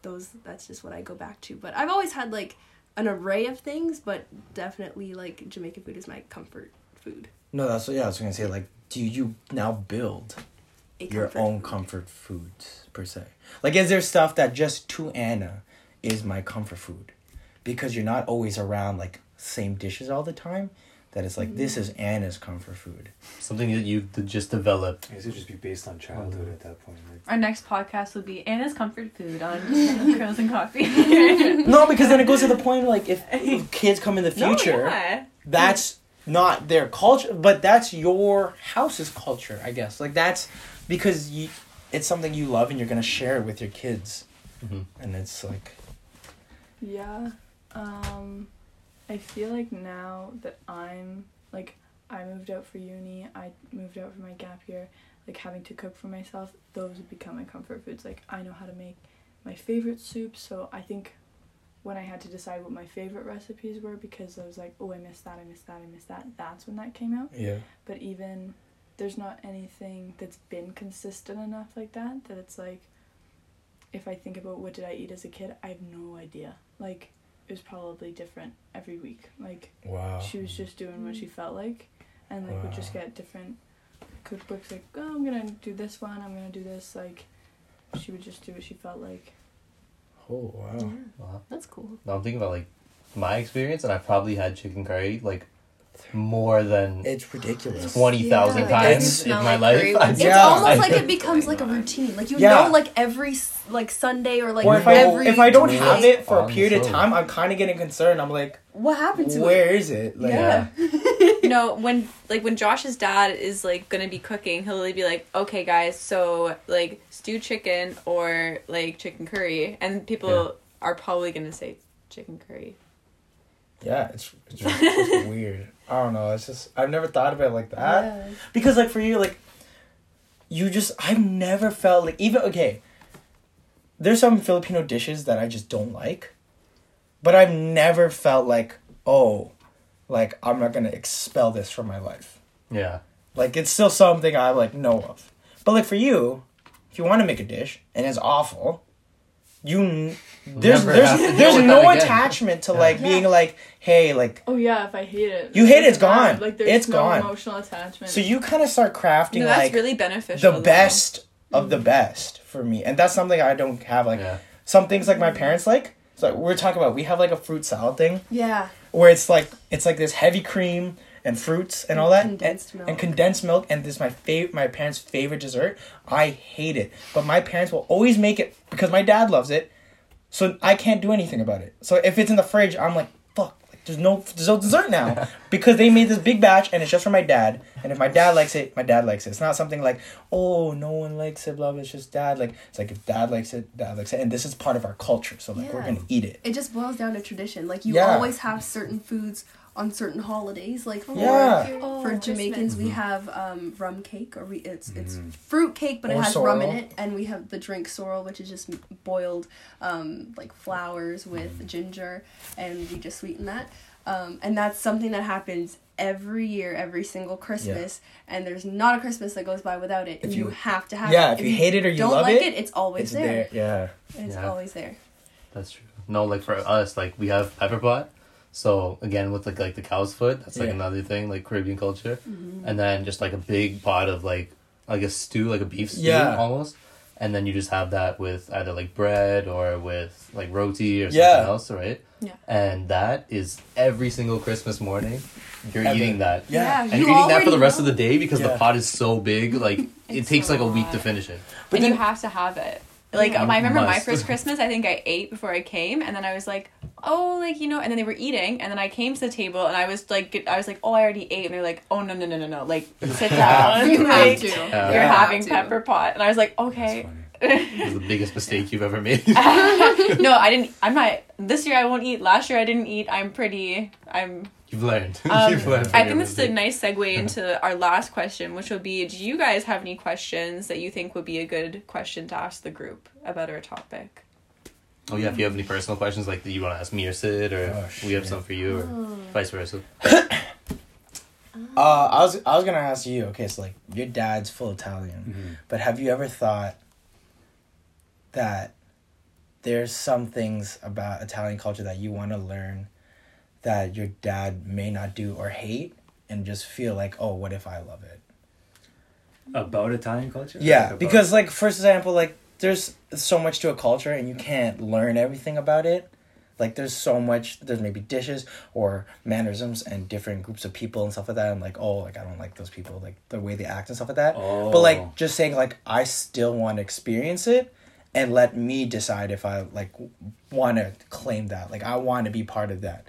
Those that's just what I go back to. But I've always had like an array of things, but definitely like Jamaican food is my comfort food. No, that's what yeah. I was gonna say. Like, do you now build your own food. comfort foods per se? Like, is there stuff that just to Ana is my comfort food? Because you're not always around like same dishes all the time. That it's like this is Ana's comfort food. Something that you d- just developed. I guess it would just be based on childhood at that point. Like, Our next podcast will be Ana's comfort food on [laughs] Girls and Coffee. [laughs] No, because then it goes to the point like if, if kids come in the No, future, yeah. that's not their culture, but that's your house's culture, I guess. Like that's because you, it's something you love and you're gonna share it with your kids, Mhm. and it's like Yeah. Um I feel like now that I'm like I moved out for uni, I moved out for my gap year, like having to cook for myself, those would become my comfort foods. Like I know how to make my favorite soup, so I think when I had to decide what my favorite recipes were because I was like, oh, I miss that, I miss that, I miss that. That's when that came out. yeah, But even there's not anything that's been consistent enough like that that it's like if I think about what did I eat as a kid, I have no idea. Like it was probably different every week. Like wow, she was just doing what she felt like and like would just get different cookbooks like, Oh, I'm gonna do this one, I'm gonna do this like she would just do what she felt like. oh wow, Wow. That's cool. Now I'm thinking about like my experience, and I probably had chicken curry like more than it's ridiculous. twenty thousand Yeah. Times in my like life. curry I've- once It's Yeah. almost like it becomes like a routine. Like you Yeah. know, like every like Sunday or like or if I if I don't day. have it for a period of time, I'm kind of getting concerned. I'm like, what happened to where it? is it? Like, Yeah. you [laughs] know when like when josh's dad is like gonna be cooking he'll be like okay guys so like stew chicken or like chicken curry and people Yeah. are probably gonna say chicken curry yeah, it's it's, it's [laughs] weird. I don't know. It's just I've never thought about it like that. Yeah. because like for you like you just i've never felt like even okay there's some filipino dishes that i just don't like but i've never felt like oh like i'm not gonna expel this from my life yeah. like it's still something i like know of but like for you if you want to make a dish and it's awful you there's Never there's have there's no attachment to Yeah. like Yeah. being like hey like Oh yeah, if I hate it. You hate it, it's doesn't gone. Like there's It's no gone. emotional attachment. so you kind of start crafting no, that's like really beneficial the though. best of the mm. best for me and that's something i don't have like yeah. some things like my parents like so we're talking about we have like a fruit salad thing Yeah. where it's like it's like this heavy cream and fruits and all that. Condensed and, milk. and condensed milk and this is my favorite my parents favorite dessert. I hate it. But my parents will always make it because my dad loves it so i can't do anything about it. So if it's in the fridge i'm like fuck like, there's no there's no dessert now. [laughs] Because they made this big batch and it's just for my dad. And if my dad likes it my dad likes it. It's not something like oh no one likes it blah blah. It's just dad like it's like if dad likes it dad likes it. And this is part of our culture so like we're gonna eat it. It just boils down to tradition. Like you Yeah. always have certain foods on certain holidays. Like for, Yeah. Oh, for Christmas. Jamaicans, we have um, rum cake, or we it's it's Mhm. fruit cake, but it Or has rum in it, and we have the drink sorrel, which is just boiled um, like flowers with ginger, and we just sweeten that. Um, and that's something that happens every year, every single Christmas, and there's not a Christmas that goes by without it. If you, you- have to have yeah it. if you hate it or you don't love like it, it, it's always it's there. there yeah It's Yeah. always there. That's true. No, like for us, like we have pepper pot. So again, with like like the cow's foot, that's like Yeah. another thing, like Caribbean culture. Mm-hmm. And then just like a big pot of like like a stew, like a beef stew Yeah. almost. And then you just have that with either like bread or with like roti or something Yeah. else, right? Yeah. And that is every single Christmas morning. You're Ever. eating that. Yeah. And you you're eating that for the rest know. of the day because Yeah. the pot is so big, like it takes a like a week lot. to finish it. But and then- you have to have it Like You I remember my first [laughs] Christmas, I think I ate before I came, and then I was like, oh, like you know, and then they were eating, and then I came to the table, and I was like, I was like, oh, I already ate, and they're like, oh no no no no no, like [laughs] sit down, [laughs] You have like, to. you're Yeah. having pepper pot, and I was like, That's okay. funny. This is the biggest mistake you've ever made. no, I didn't. I'm not. This year I won't eat. Last year I didn't eat. I'm pretty. I'm. You've learned. [laughs] Um, You've learned. I think this is a nice segue [laughs] into our last question, which will be: Do you guys have any questions that you think would be a good question to ask the group about our topic? Oh yeah, if you have any personal questions like that you want to ask me or Sid, or Oh, we have some for you, or vice versa. Uh, I was I was gonna ask you. Okay, so like your dad's full Italian, Mhm. but have you ever thought that there's some things about Italian culture that you want to learn that your dad may not do or hate, and just feel like, oh, what if I love it? About Italian culture? Yeah, about- because like for example, like there's so much to a culture, and you can't learn everything about it. Like there's so much. There's maybe dishes or mannerisms and different groups of people and stuff like that. And like, oh, like I don't like those people, like the way they act and stuff like that. Oh. But like oh. just saying like I still want to experience it and let me decide if I like want to claim that. Like I want to be part of that.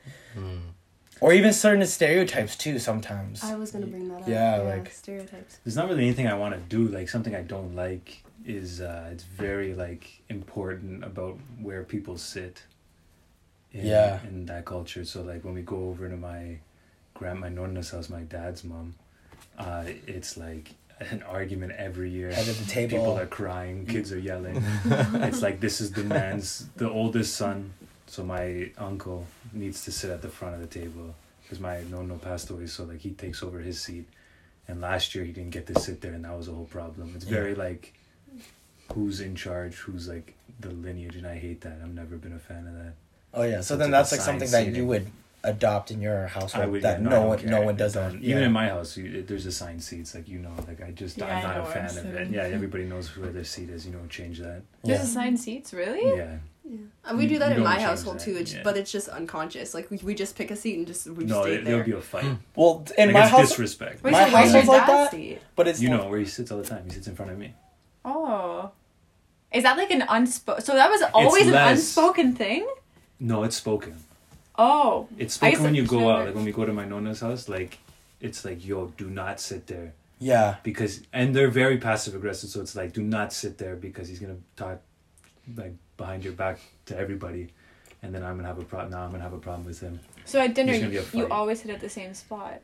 Or even certain stereotypes too sometimes. I was gonna bring that up. Yeah, like- stereotypes. there's not really anything I want to do. Like something I don't like is uh, it's very like important about where people sit. In, Yeah. In that culture, so like when we go over to my grand my nonna's house, my dad's mom, uh, it's like an argument every year. Head of the table. People are crying, kids are yelling. [laughs] it's like this is the man's the oldest son, so my uncle needs to sit at the front of the table because my nonno passed away, so like he takes over his seat. And last year he didn't get to sit there, and that was a whole problem. It's very like, who's in charge? Who's like the lineage? And I hate that. I've never been a fan of that. Oh yeah, so It's then that's like assigned something that you would adopt in your household I would that yeah, no, I one no one does don't- that. Even in my house, you, there's assigned seats. Like you know, like I just Yeah, I'm not a fan of it. Yeah, [laughs] everybody knows where their seat is. You don't change that. There's Yeah. assigned seats, really? Yeah. Yeah. And we do that you in my household that, too, it's, yeah. but it's just unconscious. Like we, we just pick a seat and just we no, stay there, there. there'll be a fight. Hmm. Well, in like my house, disrespect. Wait, My so where's household's like dad's that? seat? but it's You know where he sits all the time. He sits in front of me. Oh. Is that like an unspoken? So that was always an unspoken thing. No, it's spoken. Oh, It's spoken when you to go out. Like when we go to my nonna's house, like it's like, yo, do not sit there yeah, because, and they're very passive aggressive. So it's like, do not sit there because he's gonna talk like behind your back to everybody, and then I'm gonna have a problem. Now I'm gonna have a problem with him. so at dinner There's gonna be you, you always sit at the same spot.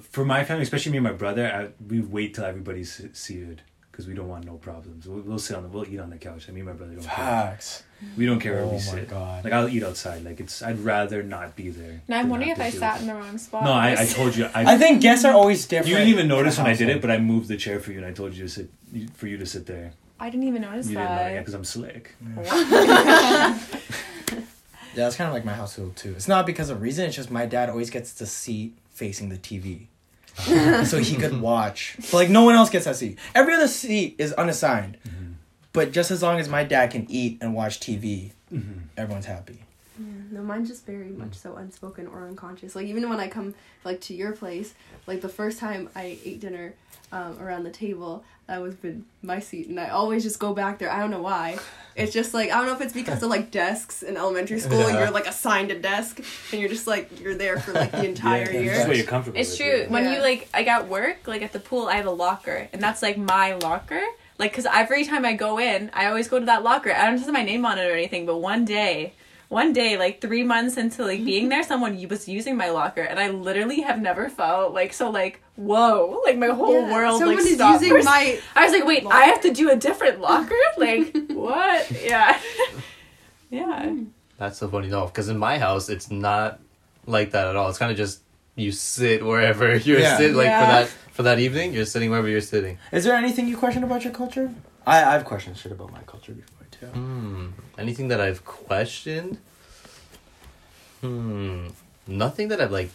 For my family, especially me and my brother, I, we wait till everybody's seated because we don't want no problems. We'll, we'll sit on the, we'll eat on the couch. I mean, my brother don't care. facts. We don't care where Oh we my sit. God. Like I'll eat outside. Like it's, I'd rather not be there. Now I'm wondering if I sat with in the wrong spot. No, I, I [laughs] told you. I, I think guests are always different. You didn't even notice when I did it, but I moved the chair for you, and I told you to sit for you to sit there. I didn't even notice You didn't know, that. because I'm slick. Yeah, [laughs] that's kind of like my household too. It's not because of reason. It's just my dad always gets the seat facing the TV, uh-huh. so he could watch. But like no one else gets that seat. Every other seat is unassigned. Mm-hmm. But just as long as my dad can eat and watch TV, mm-hmm. everyone's happy. Yeah, no, mine's just very much so unspoken or unconscious. Like even when I come like to your place, like the first time I ate dinner um, around the table, that was been my seat, and I always just go back there. I don't know why. It's just like I don't know if it's because of like desks in elementary school. Yeah. You're like assigned a desk, and you're just like you're there for like the [laughs] entire yeah, year. That's what you're comfortable It's with, true. yeah. When Yeah. you like, I got work like at the pool. I have a locker, and that's like my locker. Like, cause every time I go in, I always go to that locker. I don't have my name on it or anything. But one day, one day, like three months into like being there, someone was using my locker, and I literally have never felt like so like whoa, like my whole Yeah, world Someone like is stopped using for- [laughs] my. I was like, wait, I have to do a different locker? [laughs] Like what? Yeah, [laughs] yeah. That's so funny, no, because in my house it's not like that at all. It's kind of just you sit wherever you're Yeah. sitting. Like Yeah. for that for that evening, you're sitting wherever you're sitting. Is there anything you question about your culture? I I've questioned shit about my culture before too. Hmm. Anything that I've questioned? Hmm. Nothing that I've like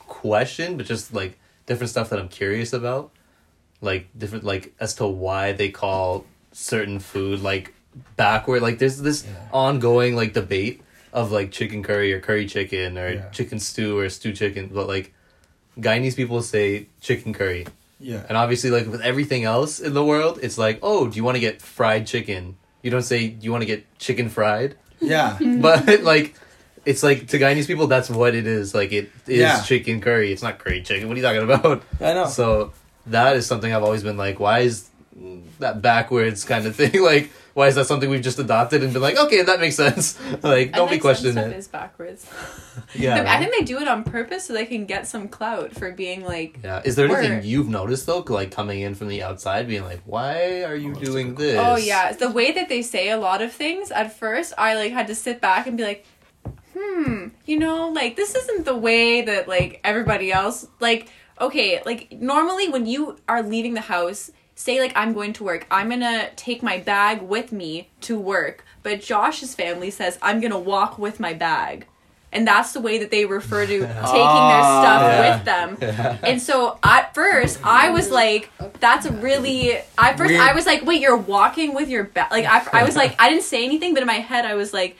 questioned, but just like different stuff that I'm curious about. Like different like as to why they call certain food like backward. Like there's this Yeah. ongoing like debate of like chicken curry or curry chicken or Yeah. chicken stew or stew chicken, but like Guyanese people say chicken curry. Yeah. And obviously, like with everything else in the world, it's like, oh, do you want to get fried chicken? You don't say you want to get chicken fried, Yeah. [laughs] Mm-hmm. but like. It's like to Guyanese people, that's what it is. Like it is Yeah. chicken curry. It's not curry chicken. What are you talking about? I know. So that is something I've always been like, why is that backwards kind of thing? [laughs] Like, why is that something we've just adopted and been like, okay, that makes sense. [laughs] like, don't be think some questioning stuff it. is backwards. [laughs] Yeah. I think they do it on purpose so they can get some clout for being like, yeah. Is there anything Or- you've noticed though, like coming in from the outside, being like, why are you doing this? oh yeah, the way that they say a lot of things. At first, I like had to sit back and be like, hmm, you know, like this isn't the way that like everybody else like. Okay, like normally when you are leaving the house, say like I'm going to work, I'm gonna take my bag with me to work. But Josh's family says I'm gonna walk with my bag. And that's the way that they refer to [laughs] taking their ah, stuff Yeah. with them. [laughs] And so at first I was like, that's really at first Weird. I was like, wait, you're walking with your bag like I, I was like I didn't say anything, but in my head I was like,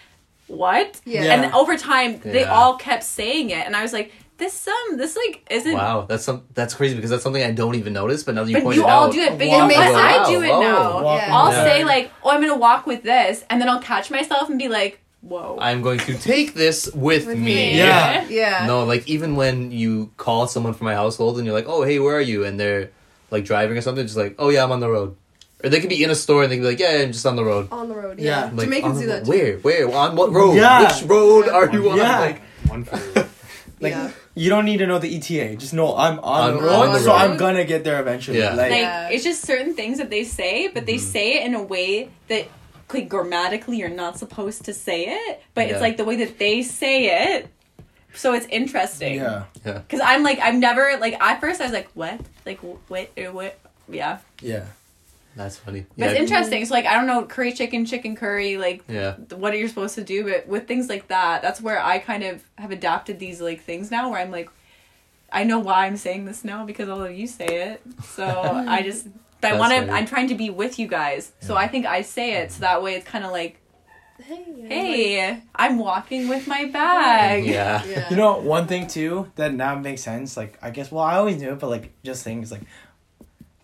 what? Yeah. Yeah. And over time they Yeah. all kept saying it and I was like, this um this like isn't Wow, that's some that's crazy because that's something I don't even notice. But now that you but pointed you all out, do it. But Wow. you know, Wow. I do it Wow. now. Yeah. I'll with say like, oh, I'm gonna walk with this, and then I'll catch myself and be like, whoa. I'm going to take this with, With me. me. Yeah. Yeah. No, like even when you call someone from my household and you're like, "Oh, hey, where are you?" and they're like driving or something, just like, "Oh yeah, I'm on the road." Or they could be in a store and they could be like, "Yeah, I'm just on the road." On the road. Yeah. Yeah. I'm like, Jamaicans do that too. Where? Where? On what road? Yeah. Which road are you on? Yeah. Like, One for Like Yeah. you don't need to know the ETA. Just know I'm on, On- the road, on the so. I'm gonna get there eventually. Yeah. Like, like Yeah. it's just certain things that they say, but they Mhm. say it in a way that like grammatically you're not supposed to say it, but Yeah. it's like the way that they say it. So it's interesting. yeah. Yeah. Because I'm like I've never like at first I was like what like wh- what uh, what yeah. Yeah. That's funny. But yeah. it's interesting. So like I don't know curry chicken, chicken curry, like Yeah. what are you supposed to do but with things like that that's where i kind of have adapted these like things now where i'm like i know why i'm saying this now because all of you say it so [laughs] i just but i want to funny. i'm trying to be with you guys so Yeah. i think i say it so that way it's kind of like Hey. yeah, hey i'm walking with my bag Yeah. yeah. You know, one thing too that now makes sense. Like, I guess, well, I always knew it, but like, just things like,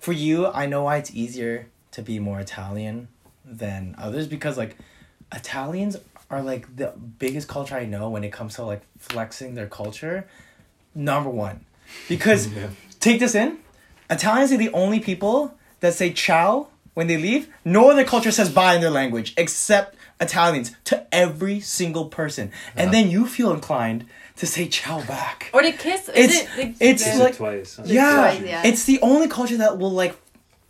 for you, I know why it's easier to be more Italian than others because like, Italians are like the biggest culture I know when it comes to like flexing their culture. Number one, because [laughs] take this in, Italians are the only people that say ciao when they leave. No other culture says bye in their language except Italians to every single person, and then you feel inclined to say ciao back. or to kiss It's- it like, it's the- like- twice. Yeah, twice, yeah. it's the only culture that will like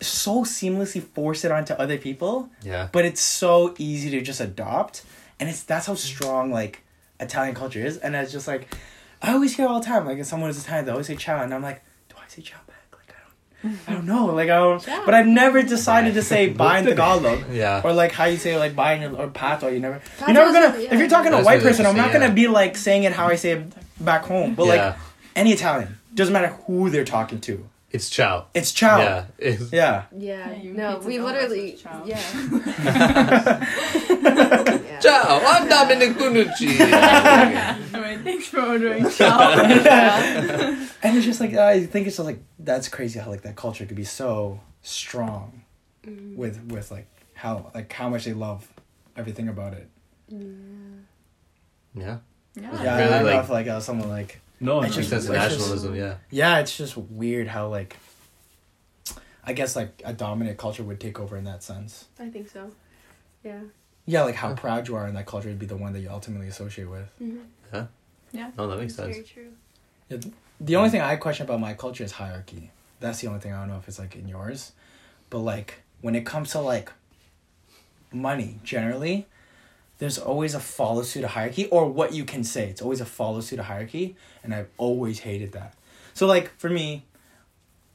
so seamlessly force it onto other people, Yeah. but it's so easy to just adopt, and it's that's how strong like Italian culture is, and it's just like I always hear all the time like if someone is Italian, they always say ciao, and I'm like, do I say ciao back? Like I don't, know, like I don't, Ciao. but I've never decided to say [laughs] bye in Tagalog. Yeah. Or like how you say like bye in or Patois, you never. Pato's you're never gonna. really- If you're talking to a white person, I'm not gonna yeah. be like saying it how I say it back home. But yeah. like any Italian, doesn't matter who they're talking to. it's ciao. It's ciao. Yeah. It's- Yeah. Yeah. Yeah, no, we literally. mess chow. Yeah. [laughs] yeah. Ciao, I'm Dominic Bonucci. [laughs] Alright, thanks for ordering chow. And it's just like I think it's just like that's crazy how like that culture could be so strong Mm. with with like how like how much they love everything about it. yeah. yeah. Yeah, Really, I don't know like- if like uh, someone like No, It's no, Makes sense of just- nationalism, yeah. yeah, it's just weird how like I guess like a dominant culture would take over in that sense. I think so. Yeah. Yeah, like how proud you are in that culture would be the one that you ultimately associate with. Mm-hmm. No, that makes sense. Very true. The only thing I question about my culture is hierarchy. That's the only thing I don't know if it's like in yours. But like when it comes to like money generally, there's always a follow suit of hierarchy or what you can say. It's always a follow suit of hierarchy and I've always hated that. So like for me,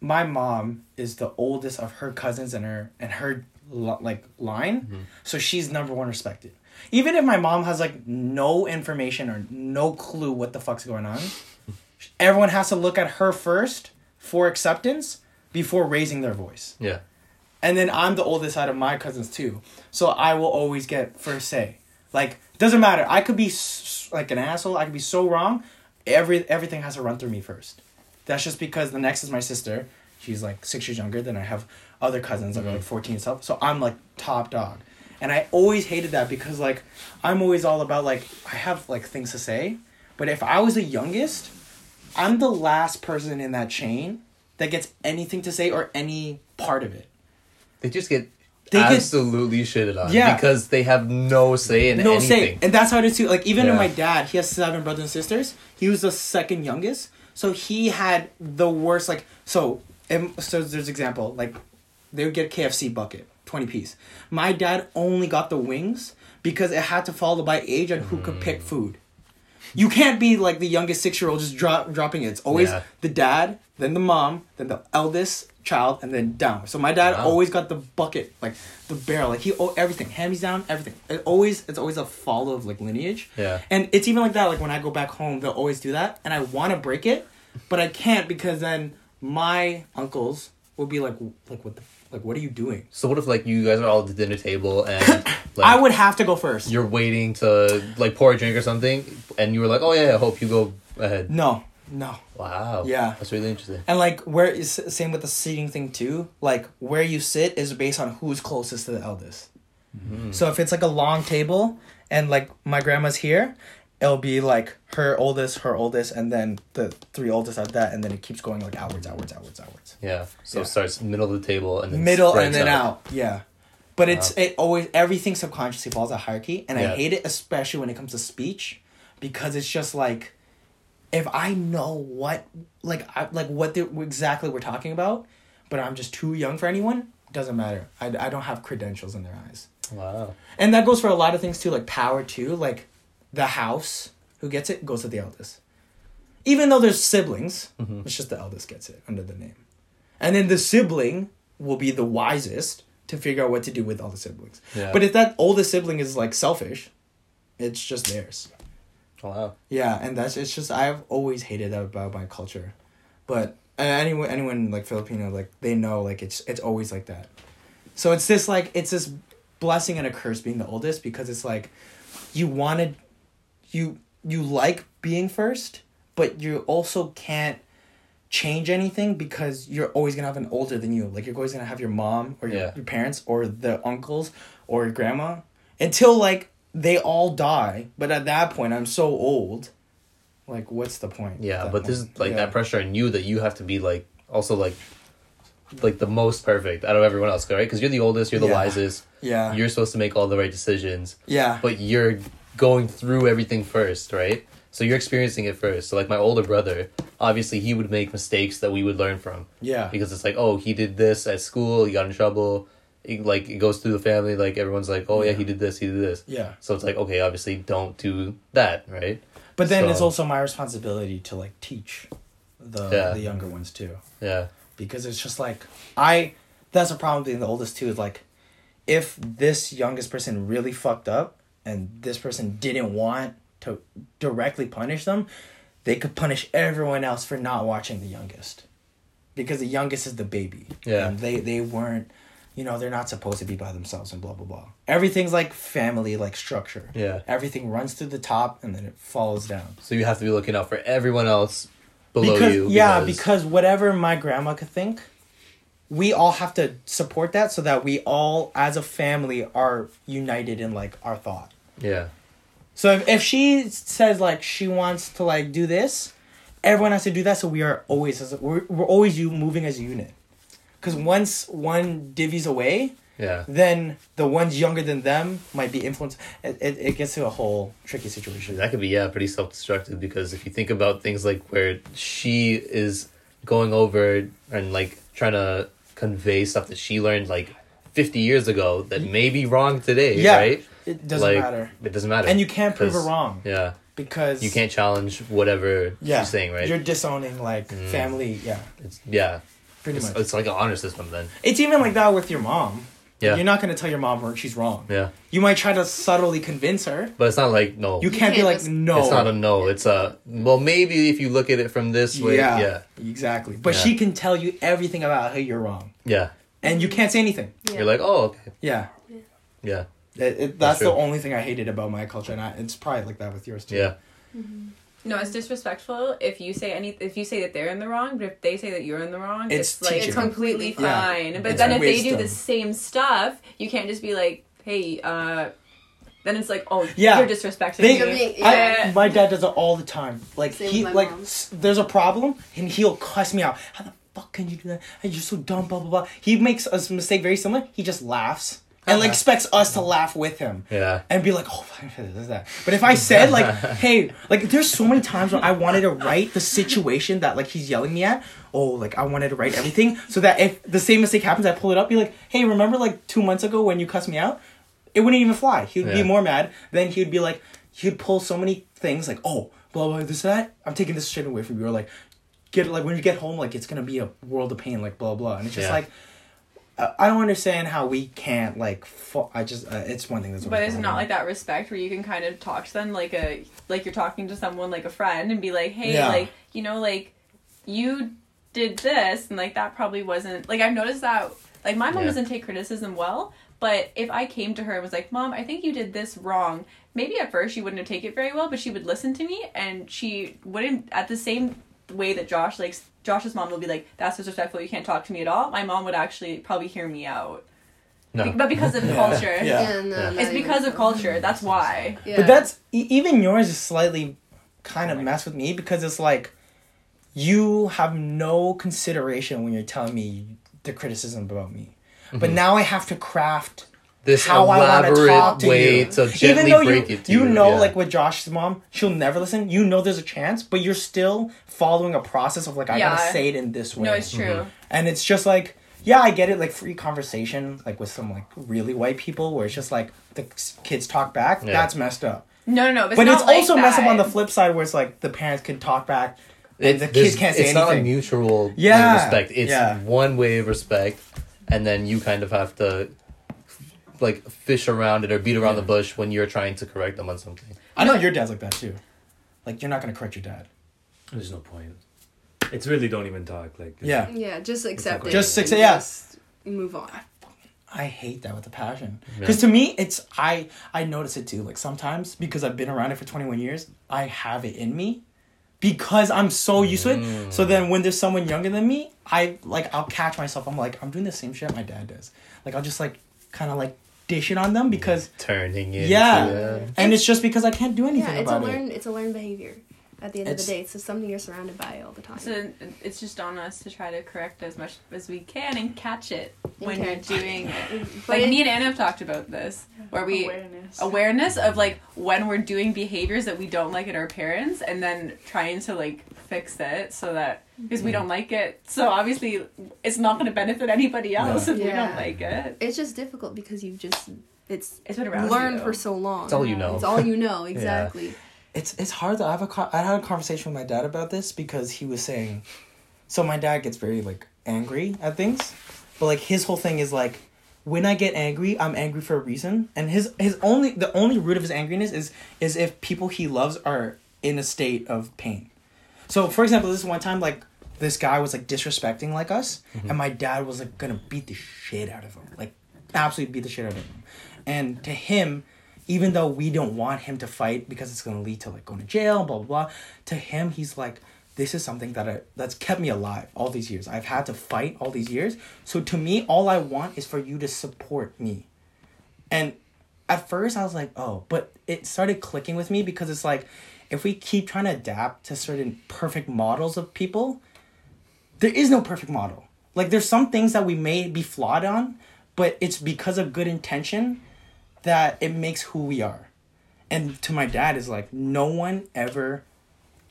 my mom is the oldest of her cousins and her and her like line. Mhm. So she's number one respected. Even if my mom has like no information or no clue what the fuck's going on, everyone has to look at her first for acceptance before raising their voice. Yeah. And then I'm the oldest out of my cousins too. So I will always get first say. Like doesn't matter. I could be s- like an asshole. I could be so wrong. Every everything has to run through me first. That's just because the next is my sister. She's like 6 years younger than I have other cousins are like mm-hmm. 14 and stuff. So I'm like top dog. and I always hated that because like I'm always all about like I have like things to say, but if I was the youngest, I'm the last person in that chain that gets anything to say or any part of it. They just get They get- absolutely shitted on. Yeah. Because they have no say in no anything. say, and that's how it is too. Like even in my dad, he has seven brothers and sisters. He was the second youngest, so he had the worst. Like so, so there's example like they would get KFC bucket twenty piece. My dad only got the wings because it had to follow by age and who could Mm. pick food. You can't be like the youngest six year old just drop dropping it. It's always Yeah. the dad, then the mom, then the eldest child, and then down. So my dad Wow. always got the bucket, like the barrel, like he oh everything, hands down, everything. It always it's always a follow of like lineage. Yeah. And it's even like that. Like when I go back home, they'll always do that, and I want to break it, but I can't because then my uncles will be like, like what the, like what are you doing? So what if like you guys are all at the dinner table and [laughs] like I would have to go first. you're waiting to like pour a drink or something and you were like, Oh yeah, I hope you go ahead. No, no. Wow. Yeah. That's really interesting. And like where is same with the seating thing too. Like where you sit is based on who's closest to the eldest. Mm-hmm. So if it's like a long table and like my grandma's here, it'll be like her oldest, her oldest, and then the three oldest at that, and then it keeps going like outwards, outwards, outwards, outwards. Yeah. So Yeah. it starts middle of the table and then Middle and then out. Yeah. But it's it always everything subconsciously falls a hierarchy, and I hate it especially when it comes to speech, because it's just like, if I know what like I like what they exactly we're talking about, but I'm just too young for anyone, doesn't matter. I I don't have credentials in their eyes, Wow. and that goes for a lot of things too, like power too, like the house who gets it goes to the eldest, even though there's siblings, Mhm. it's just the eldest gets it under the name, and then the sibling will be the wisest to figure out what to do with all the siblings. Yeah. But if that oldest sibling is like selfish, it's just theirs. Wow. Yeah, and that's it's just I've always hated that about my culture, but uh, anyone anyone like Filipino like they know like it's it's always like that. So it's this like it's this blessing and a curse being the oldest because it's like you wanted you you like being first, but you also can't change anything because you're always gonna have an older than you. Like you're always gonna have your mom or your, Yeah. your parents or the uncles or your grandma until like they all die. But at that point, I'm so old. Like, what's the point? Yeah, but there's like Yeah. that pressure on you that you have to be like also like like the most perfect out of everyone else, right? Because you're the oldest, you're the Yeah. wisest. Yeah. You're supposed to make all the right decisions, yeah. but you're going through everything first, right? So you're experiencing it first. So like my older brother, obviously he would make mistakes that we would learn from yeah. because it's like, oh, he did this at school, he got in trouble. It, like it goes through the family, like everyone's like, oh yeah, Yeah. he did this, he did this. Yeah. So it's like, okay, obviously don't do that, right? But then So- it's also my responsibility to like teach the Yeah. the younger ones too. Yeah. because it's just like I that's a problem being the oldest too is like if this youngest person really fucked up and this person didn't want to directly punish them, they could punish everyone else for not watching the youngest. Because the youngest is the baby. Yeah. And they they weren't you know, they're not supposed to be by themselves and blah blah blah. Everything's like family like structure. Yeah. Everything runs through the top and then it falls down. So you have to be looking out for everyone else below because, you. Yeah, because whatever my grandma could think, we all have to support that so that we all, as a family, are united in like our thought. yeah, So if, if she says like she wants to like do this, everyone has to do that. So we are always as we're we're always you moving as a unit. Because once one divvies away, yeah, then the ones younger than them might be influenced. It, it, it gets to a whole tricky situation. that could be yeah pretty self destructive because if you think about things like where she is going over and like trying to convey stuff that she learned like fifty years ago that may be wrong today, Yeah, right? It doesn't like, matter. It doesn't matter, And you can't prove her 'Cause- wrong Yeah, because you can't challenge whatever yeah, she's saying, right? You're disowning like Mm. family. Yeah, It's yeah, pretty it's, much. it's like an honor system then. It's even like that with your mom. Yeah, You're not gonna tell your mom where she's wrong. yeah, You might try to subtly convince her. but it's not like no. You You can't be can't like just- no. It's not a no. It's a well. Maybe if you look at it from this way, yeah, yeah, exactly. But Yeah. she can tell you everything about how you're wrong, yeah. and you can't say anything. You're like, oh, okay, Yeah, yeah, It, it, That's that's the only thing I hated about my culture, and I, it's probably like that with yours too. yeah, No, it's disrespectful if you say any if you say that they're in the wrong, but if they say that you're in the wrong, It's it's, like it's teaching. completely Yeah. fine. But It's then if they do the same stuff, you can't just be like, hey, uh, then it's like, oh, Yeah. you're disrespecting They- me. You're I, yeah. my dad does it all the time. Like Same he with my like mom. s- there's a problem and he'll cuss me out. How the fuck can you do that? And you're so dumb. Blah blah blah. He makes a mistake very similar. He just laughs and like Uh-huh. expects us to laugh with him. Yeah. And be like, oh, this is that. But if I said like, [laughs] hey, like, there's so many times when I wanted to write the situation that like he's yelling me at. Oh, like I wanted to write everything so that if the same mistake happens, I pull it up. Be like, hey, remember like two months ago when you cussed me out? It wouldn't even fly. He would Yeah. be more mad. Then he'd be like, he'd pull so many things like, oh, blah blah this that. I'm taking this shit away from you. Or like, get like when you get home, like it's gonna be a world of pain. Like blah blah. And it's just Yeah. like. I I don't understand how we can't like. Fo- I just uh, it's one thing that's. But it's not like that respect where you can kind of talk to them like a like you're talking to someone like a friend and be like, hey, Yeah. like you know, like you did this and like that probably wasn't like I've noticed that like my mom Yeah. doesn't take criticism well, but if I came to her and was like, mom, I think you did this wrong. Maybe at first she wouldn't have taken it very well, but she would listen to me and she wouldn't at the same way that Josh likes Josh's mom will be like, that's disrespectful. You can't talk to me at all. My mom would actually probably hear me out, No. Be- but because of [laughs] Yeah. culture. Yeah. Yeah, no, Yeah. It's because of so. culture. Mm-hmm. That's why. Yeah. But that's e- even yours is slightly kind of mess with me because it's like you have no consideration when you're telling me the criticism about me. But mm-hmm. now I have to craft This how I want to elaborate talk to way you. to Even though break you, it to you you. know, yeah. like with Josh's mom, she'll never listen. You know there's a chance, but you're still following a process of like I Yeah. gotta say it in this way. No, it's true. Mm-hmm. And it's just like, yeah, I get it, like free conversation, like with some like really white people, where it's just like the kids talk back. Yeah. That's messed up. No, no, no. It's But not it's like also messed up on the flip side, where it's like the parents can talk back, and It- the kids can't say anything. it's not a anything. mutual Yeah, respect. It's yeah. one way of respect, and then you kind of have to like fish around it or beat around Yeah. the bush when you're trying to correct them on something. I know your dad's like that too. Like you're not gonna correct your dad. There's no point. It's really don't even talk. Like Yeah. Yeah, just accept it. Just and accept- yeah. just move on. I hate that with a passion. Yeah. Because to me, it's I I notice it too. Like sometimes because I've been around it for twenty one years, I have it in me. Because I'm so used to it. Mm. So then when there's someone younger than me, I like I'll catch myself. I'm like I'm doing the same shit my dad does. Like I'll just like kind of like dish it on them because Turning it. Yeah. yeah. and it's just because I can't do anything. Yeah, anything it's a about it. learned it's a learned behavior. At the end It's- of the day, it's just something you're surrounded by all the time. So it's just on us to try to correct as much as we can and catch it when Okay. you're doing it. [laughs] Like it- me and Ana have talked about this, where we awareness. awareness of like when we're doing behaviors that we don't like in our parents, and then trying to like fix it so that because we mm-hmm. don't like it, so obviously it's not going to benefit anybody else if we don't like it. it's just difficult because you've just it's It's been around learned you. for so long. It's all you know. It's all you [laughs] know, exactly. It's it's hard to I have a co- I had a conversation with my dad about this because he was saying so my dad gets very like angry at things but like his whole thing is like when I get angry I'm angry for a reason. And his his only the only root of his angriness is is if people he loves are in a state of pain. So for example this one time like this guy was like disrespecting like us mm-hmm. and my dad was like gonna beat the shit out of him. Like absolutely beat the shit out of him. And to him even though we don't want him to fight because it's going to lead to like going to jail blah blah blah to him he's like this is something that I, that's kept me alive all these years. I've had to fight all these years. So to me all i want is for you to support me. And at first i was like oh but it started clicking with me because it's like if we keep trying to adapt to certain perfect models of people there is no perfect model. Like there's some things that we may be flawed on but it's because of good intention that it makes who we are. And to my dad is like no one ever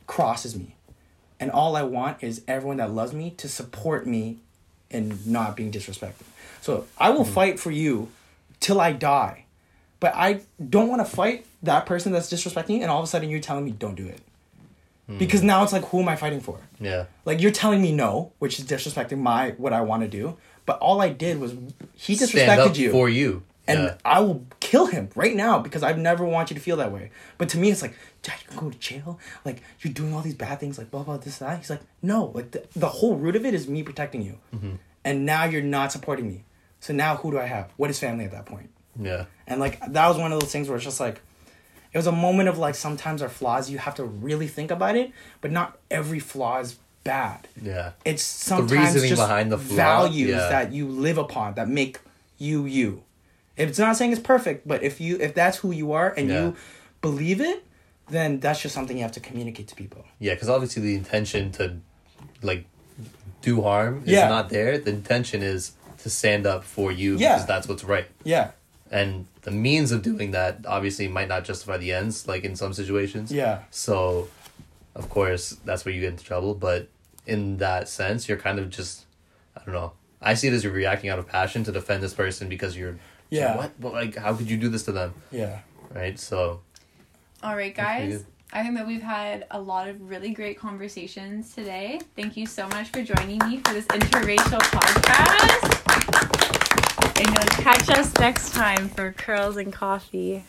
crosses me. And all I want is everyone that loves me to support me in not being disrespected. So I will hmm. fight for you till I die. But I don't want to fight that person that's disrespecting you and all of a sudden you're telling me don't do it. Hmm. Because now it's like who am I fighting for? Yeah. Like you're telling me no, which is disrespecting my what I want to do. But all I did was he disrespected you for you. And yeah. I will kill him right now because I've never want you to feel that way. But to me, it's like, Dad, you can go to jail. Like you're doing all these bad things, like blah blah this that. He's like, no, like the, the whole root of it is me protecting you, mm-hmm. and now you're not supporting me. So now who do I have? What is family at that point? Yeah. And like that was one of those things where it's just like, it was a moment of like sometimes our flaws you have to really think about it, but not every flaw is bad Yeah. it's sometimes reasoning just behind the flaw, values yeah. that you live upon that make you you It's not saying it's perfect, but if you if that's who you are and Yeah. you believe it, then that's just something you have to communicate to people. Yeah, because obviously the intention to like do harm is Yeah. not there. The intention is to stand up for you Yeah. because that's what's right. Yeah. And the means of doing that obviously might not justify the ends, like in some situations. Yeah. So, of course, that's where you get into trouble. But in that sense, you're kind of just, I don't know. I see it as you're reacting out of passion to defend this person because you're, Yeah. what? What? Like, how could you do this to them? Yeah. Right. So, All right, guys. I think that we've had a lot of really great conversations today. Thank you so much for joining me for this interracial podcast. And you'll catch us next time for Curls and Coffee.